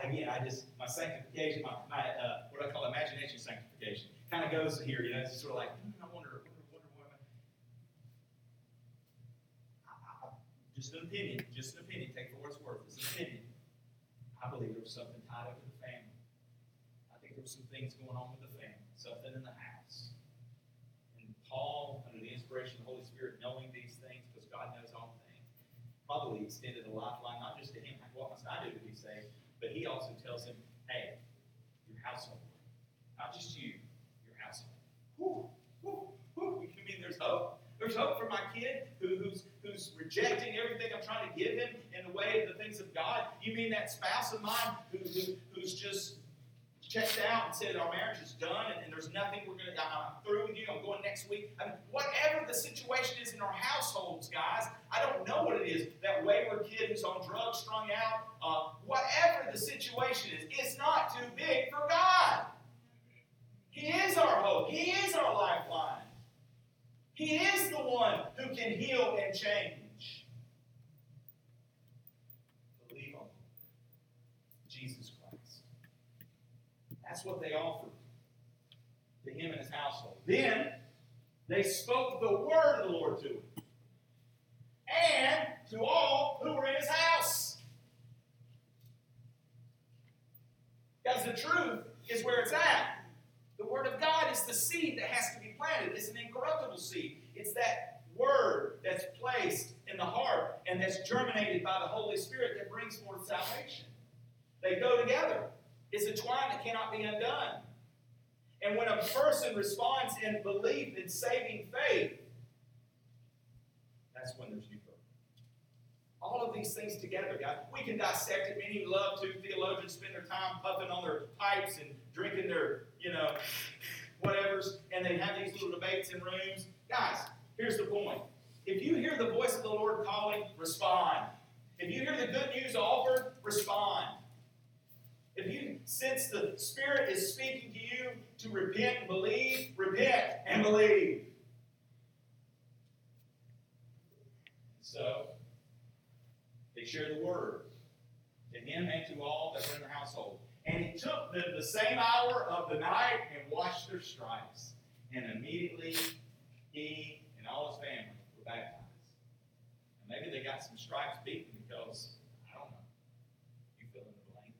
I, again, I just, my sanctification, my, my uh, what I call imagination sanctification, kind of goes here. You know, it's sort of like, hmm, I wonder, wonder, wonder wonder. Just an opinion, just an opinion. Take for what it's worth. It's an opinion. I believe there was something tied up with the family. I think there was some things going on with the family, something in the house. And Paul, under the inspiration of the Holy Spirit, knowing these things, because God knows all things, probably extended a lifeline, not just to him, like, what must I do to be saved? But he also tells him, hey, your household, not just you, your household. Whew, whew, whew. You mean there's hope? There's hope for my kid who, who's who's rejecting everything I'm trying to give him in the way of the things of God? You mean that spouse of mine who, who who's just checked out and said our marriage is done and, and there's nothing we're gonna I'm through with you, I'm going next week. I mean, whatever the situation is in our households, guys, I don't know what it is. That wayward kid who's on drugs, strung out, uh, whatever the situation is, it's not too big for God. He is our hope. He is our lifeline. He is the one who can heal and change. Believe on Jesus Christ. That's what they offered to him and his household. Then they spoke the word of the Lord to him and to all who were in his house. Because the truth is where it's at. The Word of God is the seed that has to be planted. It's an incorruptible seed. It's that Word that's placed in the heart and that's germinated by the Holy Spirit that brings forth salvation. They go together. It's a twine that cannot be undone. And when a person responds in belief in saving faith, that's when there's new birth. All of these things together, guys. We can dissect it. Many love to. Theologians spend their time puffing on their pipes and drinking their, you know, whatevers, and they have these little debates in rooms. Guys, here's the point. If you hear the voice of the Lord calling, respond. If you hear the good news offered, respond. Sense the Spirit is speaking to you to repent and believe, repent and believe. So, they share the word to him and to all that were in the household. And he took them the same hour of the night and washed their stripes. And immediately he and all his family were baptized. And maybe they got some stripes beaten because, I don't know, you fill in the blank.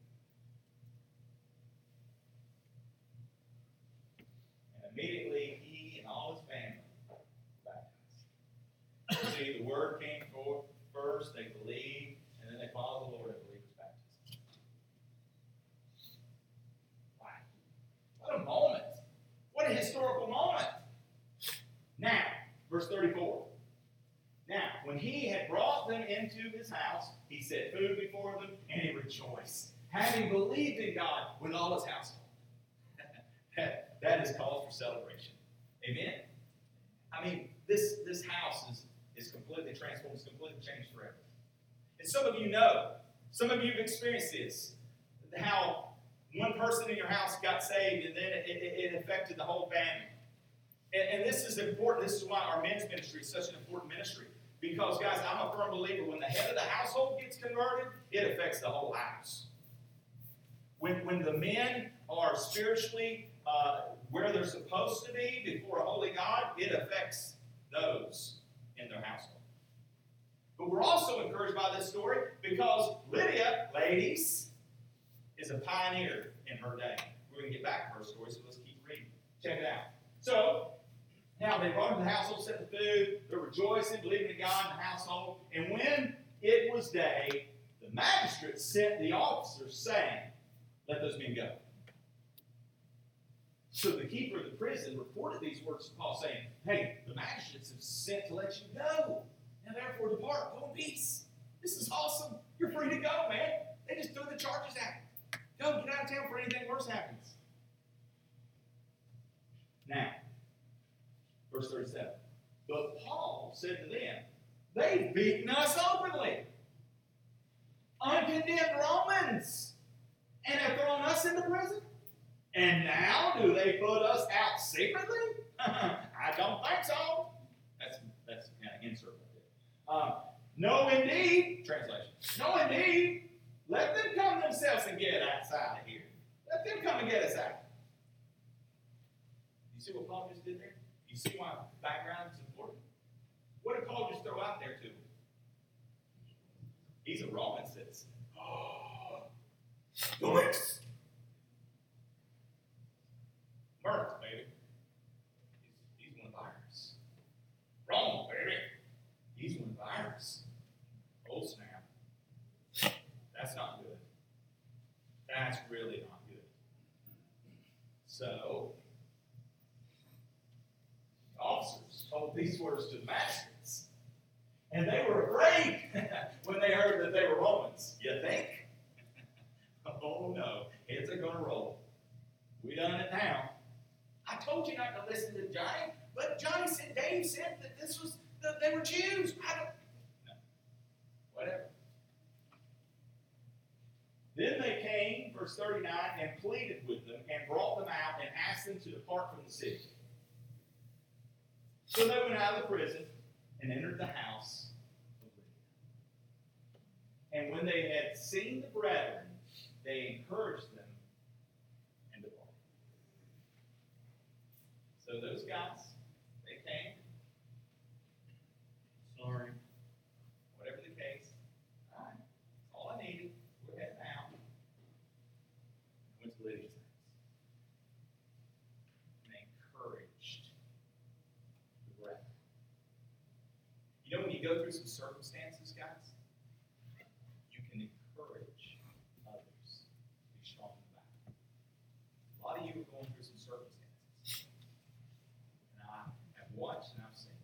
And immediately he and all his family baptized. See, the word came forth first, they believed, and then they followed the Lord in believers' baptism. Wow. What a moment. What a historical moment. Now, verse 34. Now, when he had brought them into his house, he set food before them, and he rejoiced, having believed in God with all his household. That, that is cause for celebration. Amen. I mean, this, this house is, is completely transformed, it's completely changed forever. And some of you know, some of you have experienced this, how one person in your house got saved and then it, it, it affected the whole family. And, and, this is important. This is why our men's ministry is such an important ministry. Because, guys, I'm a firm believer when the head of the household gets converted, it affects the whole house. When, when the men are spiritually uh, where they're supposed to be before a holy God, it affects those in their household. But we're also encouraged by this story because Lydia, ladies, is a pioneer in her day. We're going to get back to her story, so let's keep reading. Check it out. So, now they brought him to the household, set the food, they're rejoicing, believing in God in the household. And when it was day, the magistrate sent the officers, saying, Let those men go. So the keeper of the prison reported these words to Paul, saying, Hey, the magistrates have sent to let you go. Now therefore depart, go in peace. This is awesome. You're free to go, man. They just threw the charges out. Go, get out of town before anything worse happens. Now, verse 37. But Paul said to them, They've beaten us openly. Uncondemned Romans. And have thrown us into prison. And now do they put us out secretly? I don't think so. That's that's kind of insert right there. Um, no, indeed. Translation. No, indeed. Let them come themselves and get outside of here. Let them come and get us out. You see what Paul just did there? You see why background is important? What did Paul just throw out there to them? He's a Roman citizen. Yoinks! Murder, baby. He's, he's one of ours. Rome, baby. He's one of ours. Oh, snap. That's not good. That's really not good. So, officers told these words to the. And they were afraid when they heard that they were Romans. You think? Oh no, heads are going to roll. We done it now. I told you not to listen to Johnny, but Johnny said, Dave said that this was, that they were Jews. I don't. No. Whatever. Then they came, verse 39, and pleaded with them and brought them out and asked them to depart from the city. So they went out of the prison and entered the house. And when they had seen the brethren, they encouraged them and departed. So those guys, they came. Sorry. Whatever the case. All right. That's all I needed. We're heading out. Went to Lydia's house. And they encouraged the brethren. You know when you go through some circumstances, guys, you can encourage others to be strong in the battle. A lot of you are going through some circumstances. And I have watched and I've seen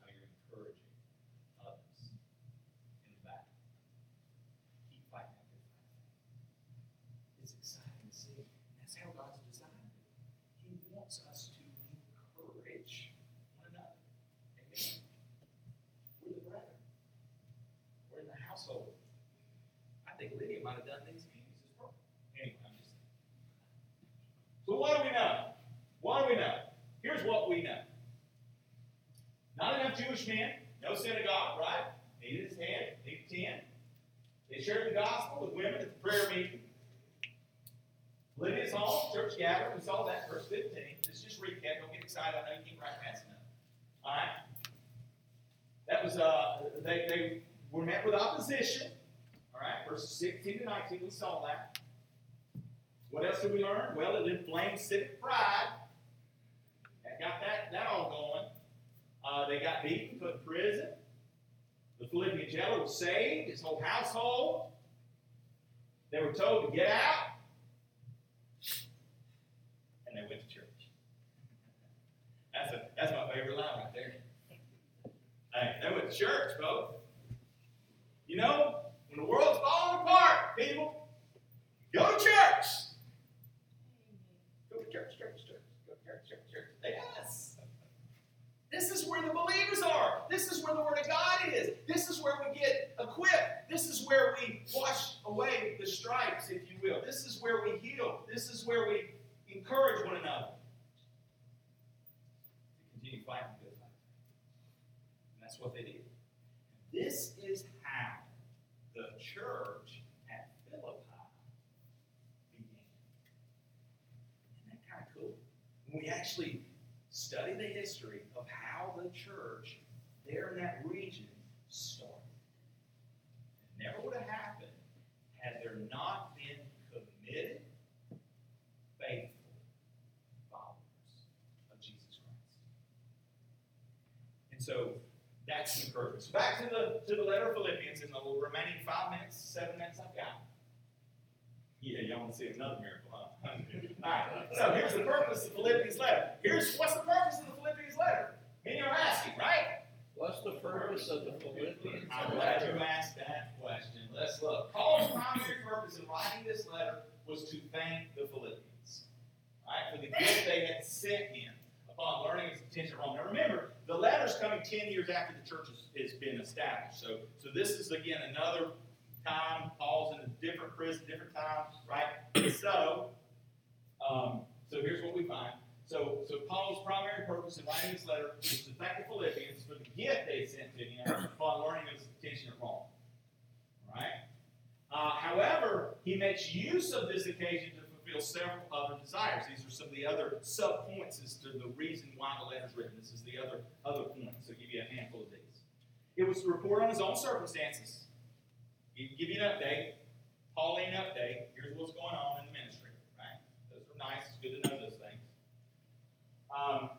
how you're encouraging others in the battle. Keep fighting that good fight. It's exciting to see. That's how God's designed it. He wants us to encourage one another. Amen. We're the brethren. We're in the household. I think Lydia might have done these meetings as well. Anyway, I'm just saying. So what do we know? What do we know? Here's what we know. Not enough Jewish men, no synagogue, right? Needed his head, needed ten. They shared the gospel with women at the prayer meeting. Lydia's home, church gathered, we saw that, verse 15. Let's just recap, don't get excited, I know you keep right past enough. Alright? That was, uh, they, they were met with opposition. Alright, verses 16 to 19, we saw that. What else did we learn? Well, it inflamed civic pride. That got that, that all going. Uh, they got beaten, put in prison. The Philippian jailer was saved, his whole household. They were told to get out. And they went to church. That's, a, that's my favorite line right there. Hey, they went to church, folks. You know, when the world's falling apart, people, go to church. Go to church, church, church. Go to church, church, church. Yes. This is where the believers are. This is where the Word of God is. This is where we get equipped. This is where we wash away the stripes, if you will. This is where we heal. This is where we encourage one another to continue fighting the good fight. And that's what they did. This is how the church at Philippi began. Isn't that kind of cool? When we actually study the history of how the church there in that region started. It never would have happened had there not been committed, faithful followers of Jesus Christ. And so that's the. So back to the to the letter of Philippians in the remaining five minutes, seven minutes I've got. Yeah, y'all want to see another miracle, huh? All right. So here's the purpose of Philippians letter. Here's what's the purpose of the Philippians letter. Many are asking, right? What's the purpose of the Philippians? I'm glad you asked that question. Let's look. Paul's primary purpose in writing this letter was to thank the Philippians, right, for the gift they had sent him upon learning his intention Rome. Now remember, the letter's coming ten years after the church has, has been established. So, so this is again another time. Paul's in a different prison, different time, right? So, um, so here's what we find. So, so Paul's primary purpose in writing this letter is to thank the Philippians for the gift they sent to him upon learning of his intention at Rome. All right? Uh, however, he makes use of this occasion to fulfill several other desires. These are some of the other sub points as to the reason why the letter is written. This is the other other point. So I'll give you a handful of these. It was to report on his own circumstances. Give give you an update, Pauline update, here's what's going on in the ministry, right? Those are nice, it's good to know those things. Um,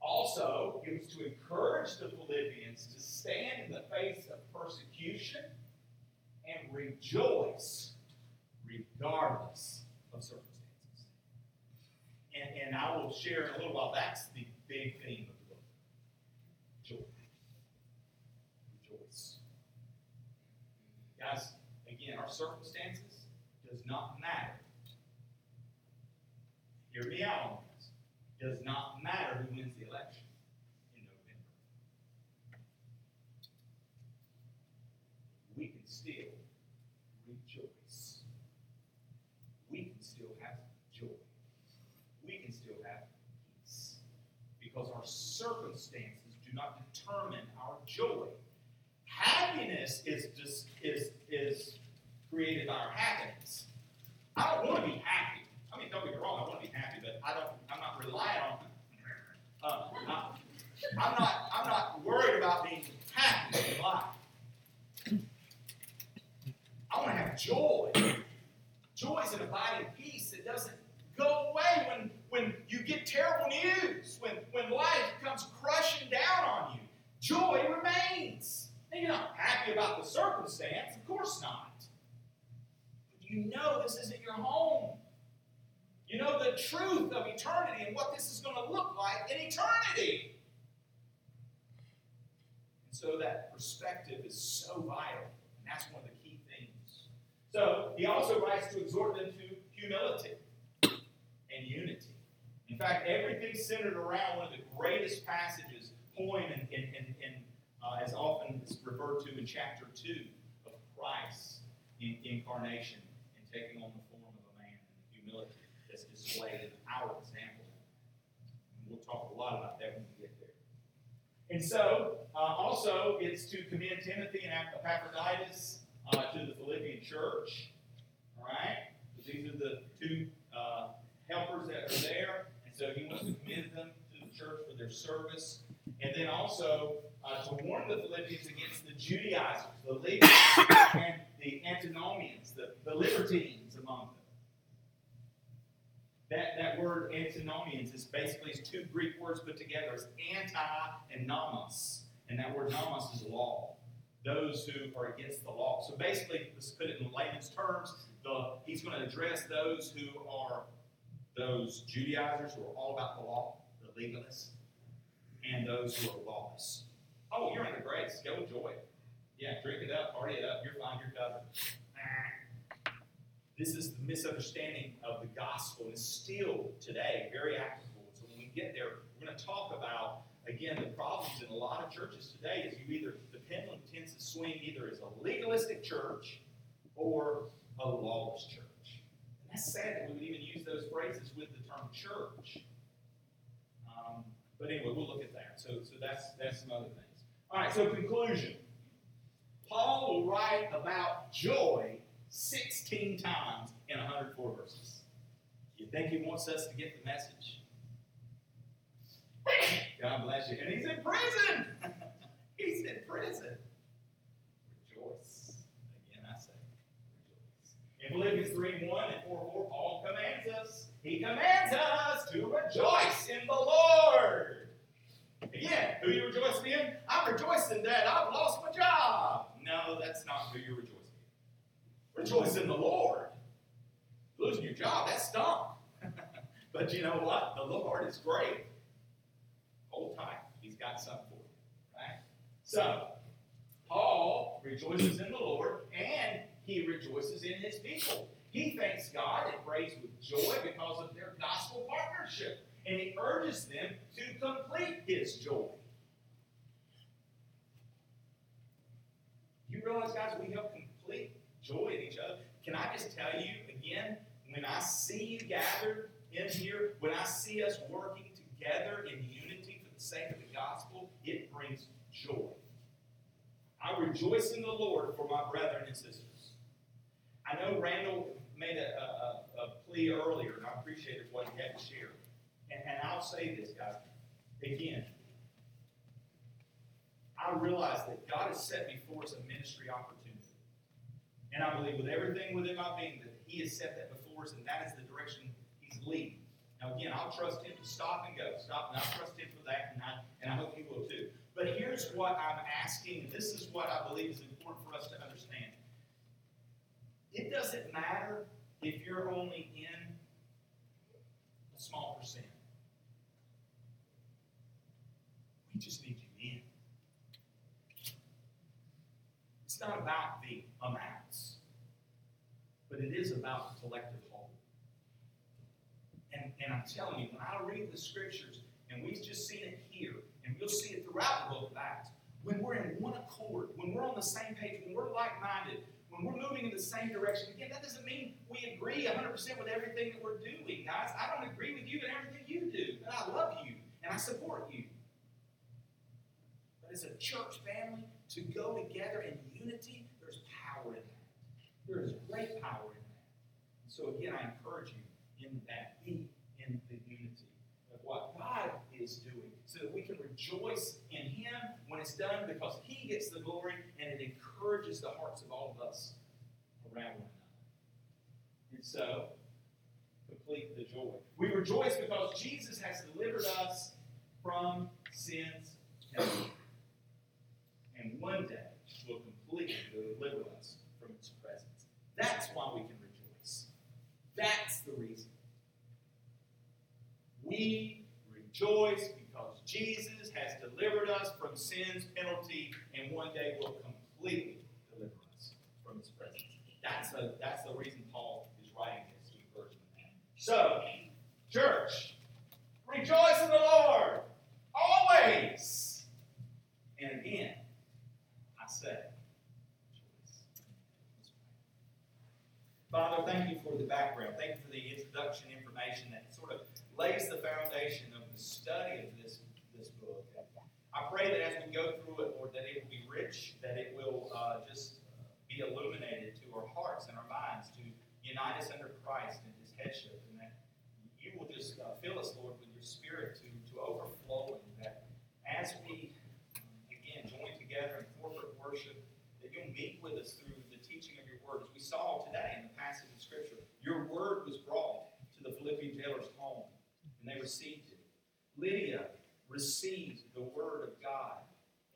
also, it was to encourage the Philippians to stand in the face of persecution and rejoice regardless of circumstances. And, and I will share in a little while, that's the big theme of the book. Joy. Rejoice. Guys, again, our circumstances does not matter. Hear me out. Does not matter who wins the election in November. We can still rejoice. We can still have joy. We can still have peace. Because our circumstances do not determine our joy. Happiness is just is is created by our happiness. I don't want to be happy. Mean, don't get me wrong, I want to be happy, but I don't. I'm not relying on. Uh, I, I'm not. I'm not worried about being happy in life. I want to have joy. Joy is an abiding peace that doesn't go away when, when you get terrible news, when, when life comes crushing down on you. Joy remains. And you're not happy about the circumstance, of course not. But you know this isn't your home. You know the truth of eternity and what this is going to look like in eternity. And so that perspective is so vital. And that's one of the key things. So he also writes to exhort them to humility and unity. In fact, everything centered around one of the greatest passages, poem and, and, and, and uh, as often is referred to in chapter 2 of Christ in incarnation and taking on the form of a man and humility that's displayed in our example. And we'll talk a lot about that when we get there. And so, uh, also, it's to commend Timothy and Epaphroditus uh, to the Philippian church. All right? These are the two uh, helpers that are there. And so he wants to commend them to the church for their service. And then also uh, to warn the Philippians against the Judaizers, the legalists, and the antinomians, the, the libertines among them. That, that word antinomians is basically two Greek words put together. It's anti and nomos. And that word nomos is law. Those who are against the law. So basically, let's put it in layman's terms, the, he's going to address those who are those Judaizers who are all about the law, the legalists, and those who are lawless. Oh, you're the grace. Go enjoy joy. Yeah, drink it up, party it up. You're fine, you're covered. This is the misunderstanding of the gospel, and it's still today very applicable. So when we get there, we're going to talk about again the problems in a lot of churches today. Is you either the pendulum tends to swing either as a legalistic church or a lawless church. And that's sad that we would even use those phrases with the term church. Um, but anyway, we'll look at that. So, so that's that's some other things. All right. So conclusion. Paul will write about joy 16 times in 104 verses. You think he wants us to get the message? God bless you. And he's in prison. he's in prison. Rejoice. Again, I say, rejoice. In Philippians 3 1 and 4 4, Paul commands us. He commands us to rejoice in the Lord. Again, who you rejoicing in? I'm rejoicing that I've lost my job. No, that's not who you're rejoicing in. Rejoice in the Lord. Losing your job, that stunk. but you know what? The Lord is great. Hold tight. He's got something for you. Right? So, Paul rejoices in the Lord and he rejoices in his people. He thanks God and prays with joy because of their gospel partnership. And he urges them to complete his joy. You realize, guys, we help joy in each other. Can I just tell you again, when I see you gathered in here, when I see us working together in unity for the sake of the gospel, it brings joy. I rejoice in the Lord for my brethren and sisters. I know Randall made a, a, a plea earlier, and I appreciated what he had to share. And, and I'll say this, guys, again. I realize that God has set before us a ministry opportunity. And I believe with everything within my being that He has set that before us, and that is the direction He's leading. Now, again, I'll trust Him to stop and go, stop, and I'll trust Him for that, and I, and I hope He will too. But here's what I'm asking, and this is what I believe is important for us to understand. It doesn't matter if you're only in a small percent. We just need you in. It's not about the amounts, but it is about the collective whole. And, and I'm telling you, when I read the scriptures, and we've just seen it here, and we'll see it throughout the book of Acts, when we're in one accord, when we're on the same page, when we're like minded, when we're moving in the same direction, again, that doesn't mean we agree 100% with everything that we're doing, guys. I don't agree with you in everything you do, but I love you and I support you. But as a church family, to go together in unity, there's power in that. There is great power in that. And so, again, I encourage you in that. Be in the unity of what God is doing so that we can rejoice in Him when it's done because He gets the glory and it encourages the hearts of all of us around one another. And so, complete the joy. We rejoice because Jesus has delivered us from sin's. And one day will completely deliver us from its presence. That's why we can rejoice. That's the reason. We rejoice because Jesus has delivered us from sin's penalty and one day will completely deliver us from his presence. That's the, that's the reason Paul is writing this version of that. So, church, rejoice in the Lord always. And again, I say, rejoice. Father, thank you for the background. Thank you for the introduction information that sort of lays the foundation of the study of this, this book. I pray that as we go through it, Lord, that it will be rich, that it will uh, just be illuminated to our hearts and our minds to unite us under Christ and His headship, and that you will just uh, fill us, Lord, with your Spirit to, to overflowing. That as we again join together in corporate worship, that you'll meet with us through the teaching of your word. As we saw today in the passage of Scripture, your word was brought to the Philippian jailer's home, and they received it. Lydia received the word of God,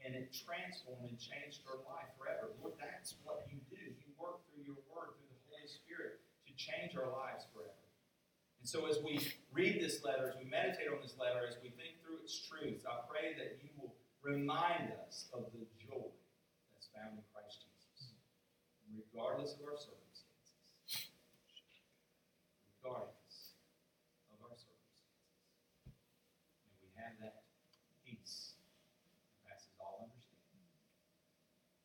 and it transformed and changed her life forever. Lord, that's what you do. You work through your word, through the Holy Spirit, to change our lives forever. And so, as we read this letter, as we meditate on this letter, as we think through its truths, I pray that you will remind us of the joy that's found in Christ Jesus, regardless of our circumstances. Regardless of our circumstances. May we have that peace that passes all understanding.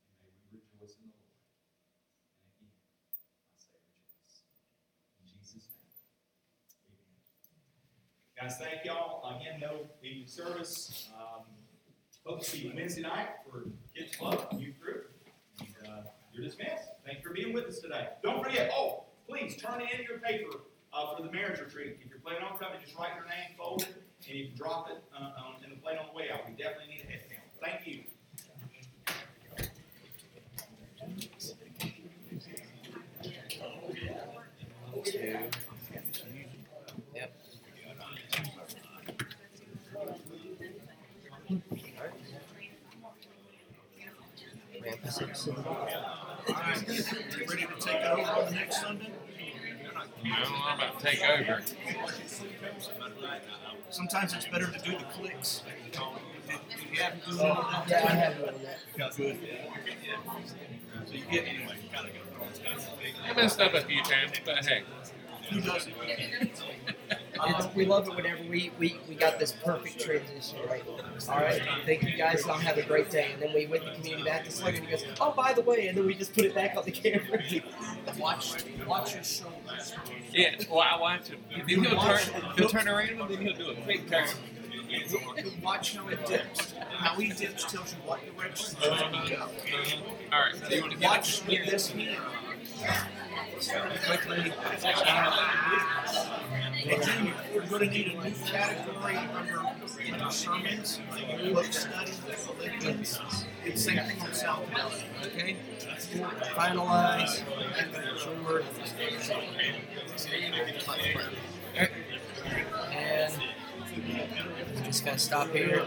And may we rejoice in the Lord. And again, I say rejoice. In Jesus' name. Amen. Guys, thank y'all. Again, no evening service. Um, hope to see you Wednesday night for Kids Club, youth group. And uh, you're dismissed. Thank you for being with us today. Don't forget, oh, please turn in your paper uh, for the marriage retreat. If you're planning on coming, just write your name, fold it, and you can drop it uh, on, in the plate on the way out. We definitely need a head count. Thank you. Yep. All right, Ready to take it over on the next Sunday? I don't know about take over. Sometimes it's better to do the clicks. You haven't done that? Yeah, I have that. Good. So you get, anyway, I messed up a few times, but hey. who doesn't? It's, we love it whenever we, we, we got this perfect transition right. All right, thank you guys. I'll have a great day. And then we went to community Baptist Lake and he goes, oh, by the way, and then we just put it back on the camera. Watch, watch your shoulders. Yeah, well, I watch him. Then he'll turn, he'll turn around and then he'll do a quick turn. Watch how it dips. How he dips tells you what direction he's to go. All right, so you want to get Watch with this hand. Quickly. And we're going to need a new category under, sermons, book study, Philippians. It's same thing on South okay? finalize. And just gonna stop here.